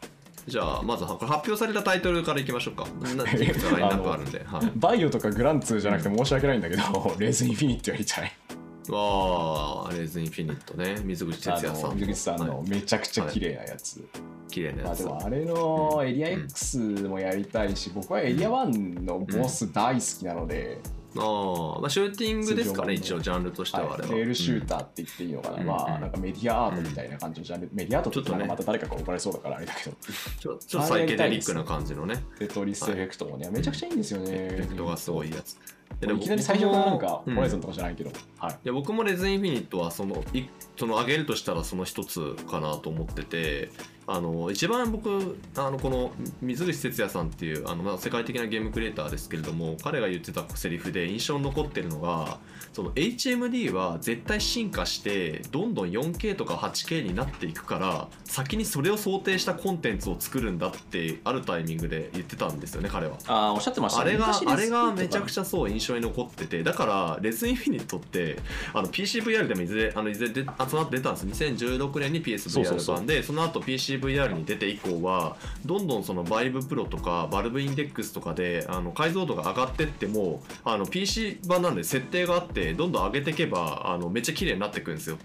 S2: じゃあまずはこれ発表されたタイトルからいきましょうか。ないくつかラインナップあるんで、はい、
S1: バイオとかグランツーじゃなくて申し訳ないんだけど、レーズインフィニットやりたい？(laughs)
S2: わあレーズインフィニットね。水口哲
S1: あ
S2: 也さん
S1: の、水口さんの
S2: はい。
S1: めちゃくちゃ綺麗なやつ。
S2: 綺麗なやつ。
S1: まああれのエリア X もやりたいし、僕はエリア1のボス大好きなので、
S2: あーまあシューティングですかね一応ジャンルとしてはあれは、
S1: はい、レールシューターって言っていいのかな、
S2: うん。
S1: まあ
S2: うん
S1: なんかメディアアートみたいな感じのジャンル、メディアアートって言ったら
S2: ちょっとね。
S1: また誰かが怒られそうだからあれだけど、
S2: ちょちょっとサイケデリックな感じのね。
S1: テトリスエフェクトもね、めちゃくちゃいいんですよね。
S2: エフェクトがすごいやつ。
S1: いきなり最初からなんか、
S2: うん。
S1: ホライゾンとかじゃないけど、はい。
S2: いや僕もレズインフィニットはそのいその上げるとしたらその一つかなと思っててあの一番僕あのこの水口哲也さんっていうあの、まあ、世界的なゲームクリエイターですけれども彼が言ってたセリフで印象に残ってるのがその HMD は絶対進化してどんどん 4K とか 8K になっていくから先にそれを想定したコンテンツを作るんだってあるタイミングで言ってたんですよね彼は。
S1: ああ、おっしゃってました
S2: あれがあれがめちゃく
S1: ゃ。
S2: ちゃそう印象に残っててだからレズインフィニットってあの PCVR でもいずれあのいずれで集まって出たんです2016年に PSVR 版でその後 PCVR に出て以降はどんどんそのバイブプロとかバルブインデックスとかであの解像度が上がってってもあの PC 版なんで設定があってどんどん上げていけばあのめっちゃ綺麗になっていくんですよ。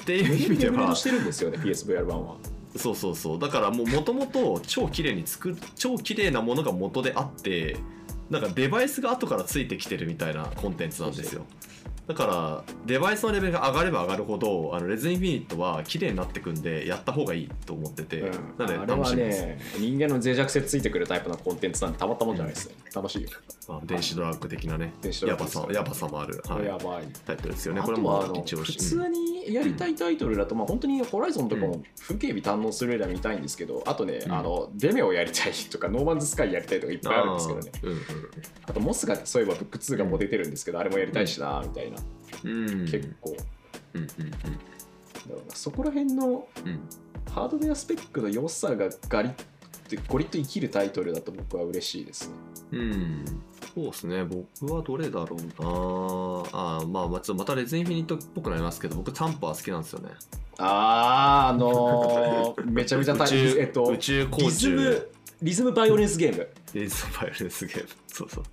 S2: っていう意味では
S1: してるんですよね、PSVR 版は。
S2: そうそうそう。だからもう元々超綺麗に作る超綺麗なものが元であってなんかデバイスが後からついてきてるみたいなコンテンツなんですよだからデバイスのレベルが上がれば上がるほどあのレズインフィニットは綺麗になってくんでやった方がいいと思ってて、
S1: うん。
S2: なので楽しみです、
S1: ね、人間の脆弱性ついてくるタイプのコンテンツなんてたまったもんじゃないですね。楽しいよ。
S2: まあ、電子ドラッグ的なねやばさやばさもある、はい、
S1: やばい。
S2: タイトルですよね。
S1: あ
S2: これも一応
S1: 普通にやりたいタイトルだと、まあ、本当にホライゾンとか
S2: う
S1: も風景美堪能する上では見たいんですけど、あとね、
S2: うん。
S1: あのデメをやりたいとかノーマンズスカイやりたいとかいっぱいあるんですけどね。
S2: あ
S1: とモスがそういえばブック2がもう出てるんですけど、あれもやりたいしなみたいな、
S2: うんうん。
S1: 結構。
S2: うんうん
S1: だろうなそこら辺の
S2: うん。うん
S1: ハードウェアスペックの良さがガリッてゴリッと生きるタイトルだと僕は嬉しいですね。
S2: うん、そうですね、僕はどれだろうな。あーまあ、まあ、ちょっとまたレズインフィニットっぽくなりますけど、僕、タンパー好きなんですよね。
S1: あーあのー、(laughs) めちゃめちゃ大
S2: 宇宙,、
S1: えっと
S2: 宇宙
S1: リズムリズムバイオレンスゲーム。
S2: レズバイオレンスゲーム。そうそう。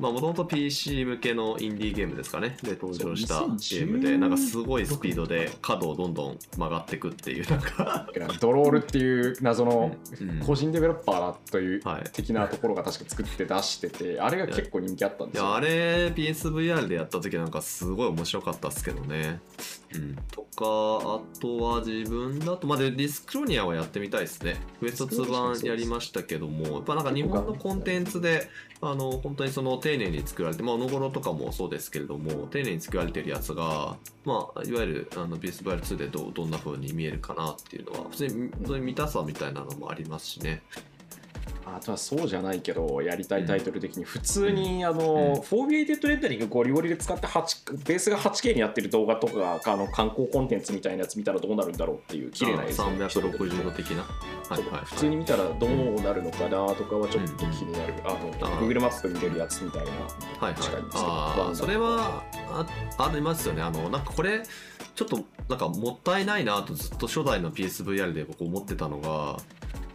S2: まあ、もともと PC 向けのインディーゲームですかね。で、登場したゲームで、なんかすごいスピードで角をどんどん曲がっていくっていう、なんか、
S1: ドロールっていう謎の
S2: うん
S1: 個人デベロッパーだという
S2: はい。
S1: 的なところが確か作って出しててあれが結構人気あったんですよ
S2: いやあれ PSVR でやった時なんかすごい面白かったっすけどね。うん、とかあとは自分だとまあでディスクロニアはやってみたいですね。クエスト2版やりましたけどもやっぱなんか日本のコンテンツであの本当にそのテ丁寧に作られて、まあ、おのごろとかもそうですけれども丁寧に作られてるやつが、まあ、いわゆるあのビスバイル2でどどんな風に見えるかなっていうのは普通に普通に見たさみたいなのもありますしね。
S1: あとはそうじゃないけどやりたいタイトル的に普通にあの 4K レンダリングゴリゴリで使って8ベースが 8K にやってる動画とかあの観光コンテンツみたいなやつ見たらどうなるんだろうっていう綺麗な映像
S2: 360度的な、
S1: はいはい、普通に見たらどうなるのかなとかはちょっと気になる、あの Google マップ見れるやつみたいな
S2: はいはい。あそれはあありますよね。あのなんかこれちょっとなんかもったいないなとずっと初代の PSVR で僕思ってたのが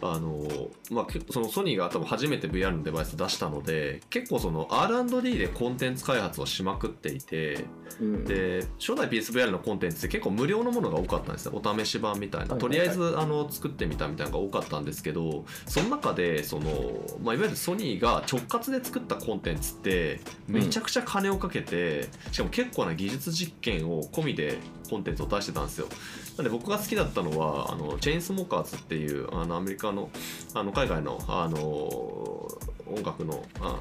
S2: あのまあ、そのソニーが多分初めて VR のデバイス出したので結構その R&D でコンテンツ開発をしまくっていて、うん、で初代 PSVR のコンテンツって結構無料のものが多かったんですよ。お試し版みたいな。とりあえずあの作ってみたみたいなのが多かったんですけどその中でその、まあ、いわゆるソニーが直轄で作ったコンテンツってめちゃくちゃ金をかけて、うん、しかも結構な技術実験を込みでコンテンツを出してたんですよ。なんで僕が好きだったのはあのチェーンスモーカーズっていうあのアメリカのあの海外のあの音楽のあの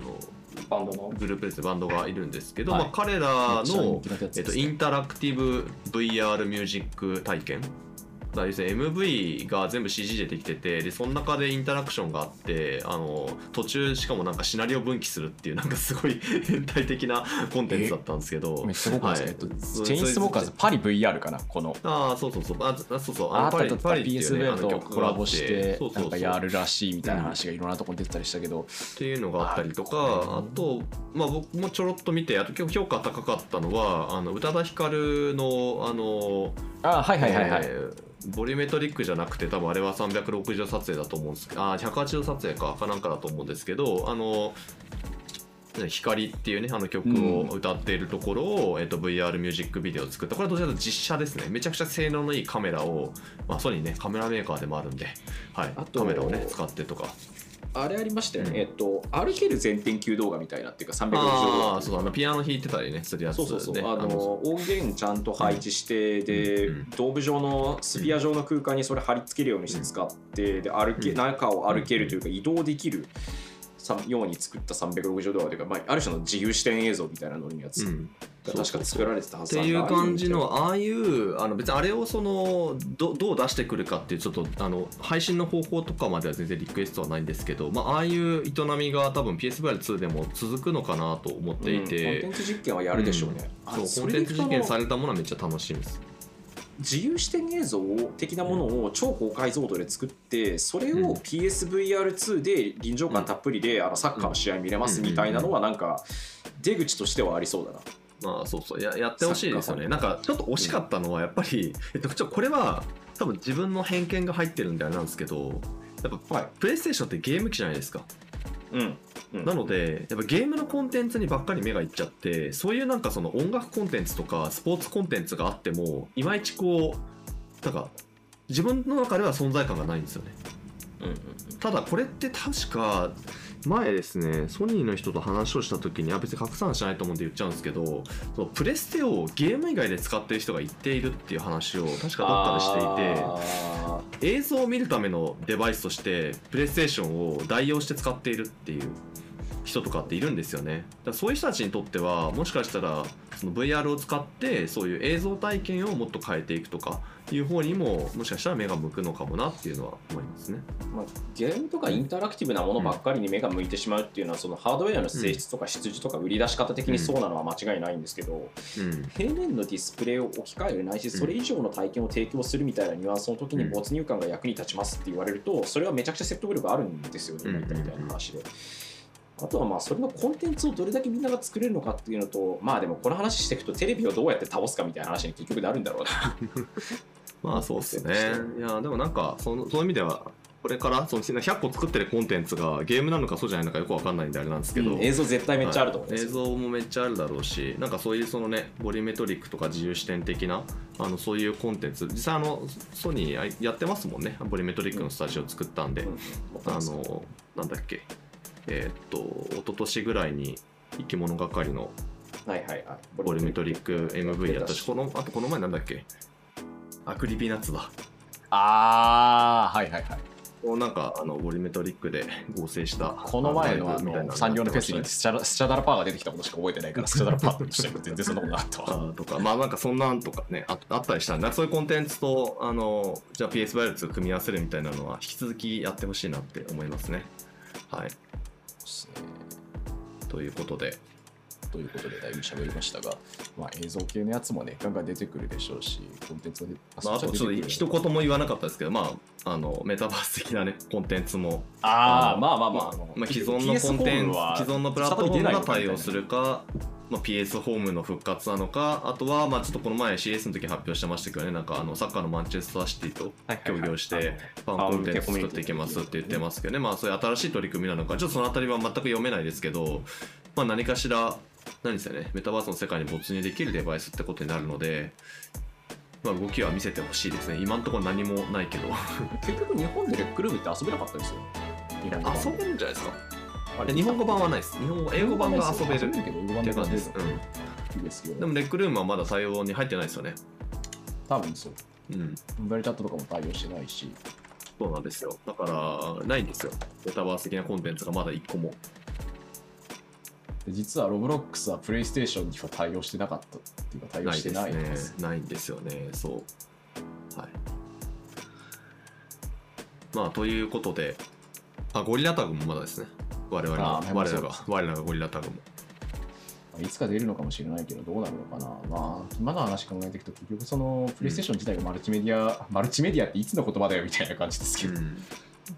S1: バンドの？
S2: グループですバンドがいるんですけど、はい、まあ、彼らの、えっと、インタラクティブ VR ミュージック体験だ要するに MV が全部 CG でできててでその中でインタラクションがあってあの途中しかもなんかシナリオ分岐するっていうなんかすごい (laughs) 変態的なコンテンツだったんですけど、
S1: めっちゃすごいですね、はい、チェインスモーカーズパリ VR かな？この。
S2: ああそうそうそう。あそうそう。
S1: あパリパリっていう、ね、PSV とコラボしてなんかやるらしいみたいな話がいろんなところに出てたりしたけど、うん、
S2: っていうのがあったりとかあとまあ僕もちょろっと見てあと評価高かったのはあの宇多田ヒカルのあの
S1: あはいはいはいはい、えー
S2: ボリュメトリックじゃなくて多分あれは360度撮影だと思うんですけどあ180度撮影かかなんかだと思うんですけどあの光っていうねあの曲を歌っているところを、うん、えっと、VR ミュージックビデオを作った。これはどちらかと実写ですね。めちゃくちゃ性能のいいカメラを、まあ、ソニーねカメラメーカーでもあるんで、はい、カメラをね使ってとか
S1: あれありましたよね、うん、えっと、歩ける全天球動画みたいなっていうか、360度
S2: ああ、そうあのピアノ弾いてたりね、するやつ、
S1: ね、そうそうそう、あの音源ちゃんと配置して、うん、で、うん、ドーム状のスピア状の空間にそれ貼り付けるようにして使って、で歩け中を歩けるというか、移動できる。ように作った360度というか、まあ、ある種の自由視点映像みたいなののやつ。が確か作られてたは
S2: ずっていう感じのああいうあの別にあれをそのどどう出してくるかっていうちょっとあの配信の方法とかまでは全然リクエストはないんですけど、まあ、ああいう営みが多分 PSVR2 でも続くのかなと思っていて、
S1: うん、コンテンツ実験はやるでしょうね、
S2: うん、そうコンテンツ実験されたものはめっちゃ楽しみです。
S1: 自由視点映像的なものを超高解像度で作ってそれを PSVR2 で臨場感たっぷりであのサッカーの試合見れますみたいなのはなんか出口としてはありそうだな。
S2: まあそうそうややってほしいですよね。なんかちょっと惜しかったのはやっぱり、えっと、ちょこれは多分自分の偏見が入ってるんであれなんですけどやっぱ、はい、プレイステーションってゲーム機じゃないですか。
S1: うん
S2: なのでやっぱゲームのコンテンツにばっかり目がいっちゃってそういうなんかその音楽コンテンツとかスポーツコンテンツがあってもいまいちこうなんか自分の中では存在感がないんですよね。うんうんただこれって確か前ですねソニーの人と話をした時には別に拡散しないと思うんで言っちゃうんですけどそのプレステをゲーム以外で使ってる人が言っているっていう話を確かどっかでしていて映像を見るためのデバイスとしてプレイステーションを代用して使っているっていう人とかっているんですよね。だそういう人たちにとってはもしかしたらその VR を使ってそういう映像体験をもっと変えていくとかいう方にももしかしたら目が向くのかもなっていうのは思いますね、
S1: まあ、ゲームとかインタラクティブなものばっかりに目が向いてしまうっていうのは、そのハードウェアの性質とか質とか売り出し方的にそうなのは間違いないんですけど、うん、平面のディスプレイを置き換えるないしそれ以上の体験を提供するみたいなニュアンスの時に没入感が役に立ちますって言われるとそれはめちゃくちゃ説得力あるんですよね、今言ったみたいな話で。あとはまあそれのコンテンツをどれだけみんなが作れるのかっていうのとまあでもこの話していくとテレビをどうやって倒すかみたいな話に結局なるんだろうな。(laughs)
S2: まあそうっすね。いやでもなんかそのその意味ではこれからその100個作ってるコンテンツがゲームなのかそうじゃないのかよくわかんないんであれなんですけど、うん、
S1: 映像絶対めっちゃあると思う、
S2: はい、映像もめっちゃあるだろうしなんかそういうそのねボリュメトリックとか自由視点的なあのそういうコンテンツ。実際あのソニーやってますもんね。ボリュメトリックのスタジオ作ったんで、うんうん、あのなんだっけえー、っと一昨年ぐらいに生き物係の
S1: はいはい。はい、
S2: ボリュメトリック MV やったしこのあとこの前なんだっけ？アクリピナッツだ。
S1: ああはいはいはい。
S2: なんかあのボリュメトリックで合成した
S1: この前のの産業のフェスにスチャダスチャダラパーが出てきたことしか覚えてないから、(laughs) スチャダラパーとしても全然そんなことなかったわ。(laughs)
S2: とかまあなんかそんなんとかねああったりした。んでそういうコンテンツとあのじゃあ PS バイオレッツを組み合わせるみたいなのは引き続きやってほしいなって思いますね。はい。
S1: ですね
S2: ということで
S1: ということでだいぶ喋りましたが、まあ、映像系のやつもね、ガンガン出てくるでしょうし、コンテンツ
S2: まあ、あとちょっと一言も言わなかったですけど、まあ、あのメタバース的なねコンテンツも
S1: ああ、
S2: の
S1: まあまあまあ、
S2: まあ、既存のコンテンツ既存のプラットフォームが対応す
S1: る。
S2: るか、まあ、PS ホームの復活なのかあとは、まあ、ちょっとこの前 CS の時発表してましたけどねなんかあのサッカーのマンチェスターシティと協業してファンコンテンツ作っていきますって言ってますけどね、まあ、そういう新しい取り組みなのかちょっとそのあたりは全く読めないですけど、まあ、何かしら何ですよねメタバースの世界に没入できるデバイスってことになるので、まあ、動きは見せてほしいですね。今のところ何もないけど。(laughs)
S1: 結局、日本でレックルームって遊べなかったですよ。
S2: 遊べるんじゃないですか
S1: あ
S2: 日本語版はないです日本語英語版が遊べるって
S1: で
S2: いう感じです、
S1: ですよ。
S2: でもレックルームはまだ対応に入ってないですよね
S1: 多分そう。
S2: うん
S1: バリチャットとかも対応してないし、
S2: そうなんですよ。だから、ないんですよ。メタバース的なコンテンツがまだ1個も。
S1: で実はロブロックスはプレイステーションには対応してなかったっていうか、対応
S2: ない
S1: して
S2: ですね
S1: ないです。。
S2: ないんですよね。そう。はい。まあ、ということで、あ、ゴリラタグもまだですね。我々
S1: あー
S2: の、我らが我らがゴリラタグも。
S1: まあいつか出るのかもしれないけど、どうなるのかな。まあ、今の話考えていくと、結局、そのプレイステーション自体がマルチメディア、マルチメディアっていつの言葉だよみたいな感じですけど、
S2: うん。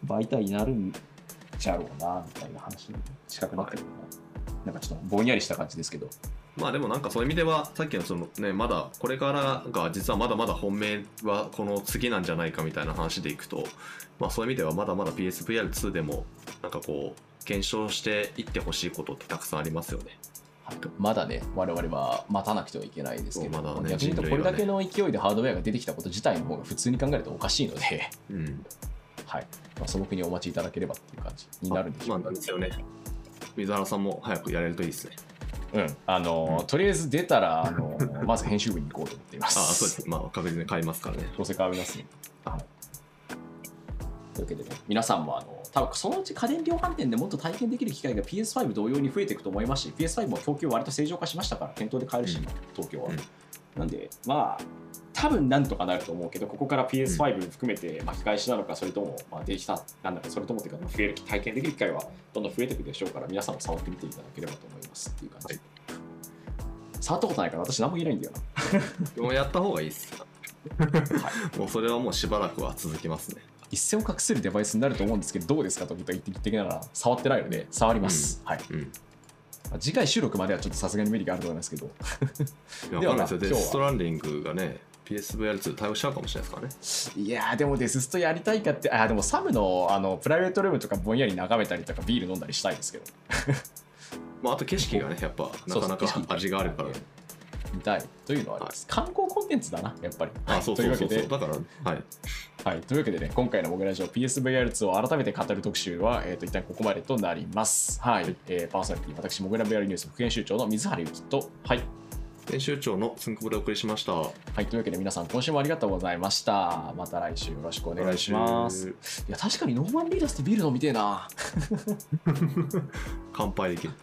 S1: 媒体になるんじゃろうな、みたいな話に近くなってるのかな。なんかちょっとぼんやりした感じですけど。
S2: まあでもなんかそういう意味ではさっきのそのねまだこれからが実はまだまだ本命はこの次なんじゃないかみたいな話でいくとまあそういう意味ではまだまだ PSVR2 でもなんかこう検証していってほしいことってたくさんありますよね。
S1: まだね、我々は待たなくてはいけないですけど、
S2: まだね
S1: 逆に言うと、これだけの勢いでハードウェアが出てきたこと自体の方が普通に考えるとおかしいので、
S2: うん。
S1: はいまあ、素朴にお待ちいただければっていう感じになるんでしょう
S2: まあなんですよね。水原さんも早くやれるといいですね。
S1: うん、あの、
S2: うん
S1: とりあえず出たら、あのまず編集部に行こうと思っています。
S2: ああ、そうです。まあ確実に買いますからね。
S1: どうせ変わりますね。はいというわけでね、皆さんもあの多分そのうち家電量販店でもっと体験できる機会が PS5 同様に増えていくと思いますし、PS5 も供給割と正常化しましたから、店頭で買えるし、
S2: うん
S1: 東京は。
S2: うん
S1: なんで、まあ、多分なんとかなると思うけど、ここから PS5 含めて巻き返しなのか、それとも、まあ、できた、なんだか、それともっていうか、増える、体験できる機会はどんどん増えていくでしょうから、皆さんも触ってみていただければと思いますっていう感じ。
S2: はい
S1: 触ったことないから、私何も言えないんだよな。(laughs)
S2: でもやった方がいいです。(laughs) もうそれはもうしばらくは続きますね。
S1: 一線を画せるデバイスになると思うんですけど、どうですかと言ってきながら、触ってないので、触ります。はい。
S2: うん。
S1: まあ次回収録まではちょっとさすがに無理があると思いますけど、(laughs) ではまあ今日は
S2: ストランディングがね、PSVR2 対応しちゃうかもしれないですからね。
S1: いやー、でもデスストやりたいかって、あーでもサムのあのプライベートルームとかぼんやり眺めたりとか、ビール飲んだりしたいですけど、(laughs)
S2: まあ、あと景色がね、やっぱなかなか味があるから。
S1: 見たいというのはあります。観光コンテンツだな、やっぱり。
S2: あ、そうそうそうそう。
S1: というわけで、
S2: だから、はい。
S1: はい、というわけでね、今回の僕ラジオ PSVR2 を改めて語る特集は、えー、と一旦ここまでとなります。はい、えーパーソナリティ、私、モグラ VR ニュース副編集長の水原ゆきと、はい、
S2: 編集長のつんくぼでお送りしました。
S1: はい、というわけで皆さん今週もありがとうございました。また来週よろしくお願いします。いや、確かにノーマンリーダースとビール飲みてえな。(laughs)
S2: 乾杯できる。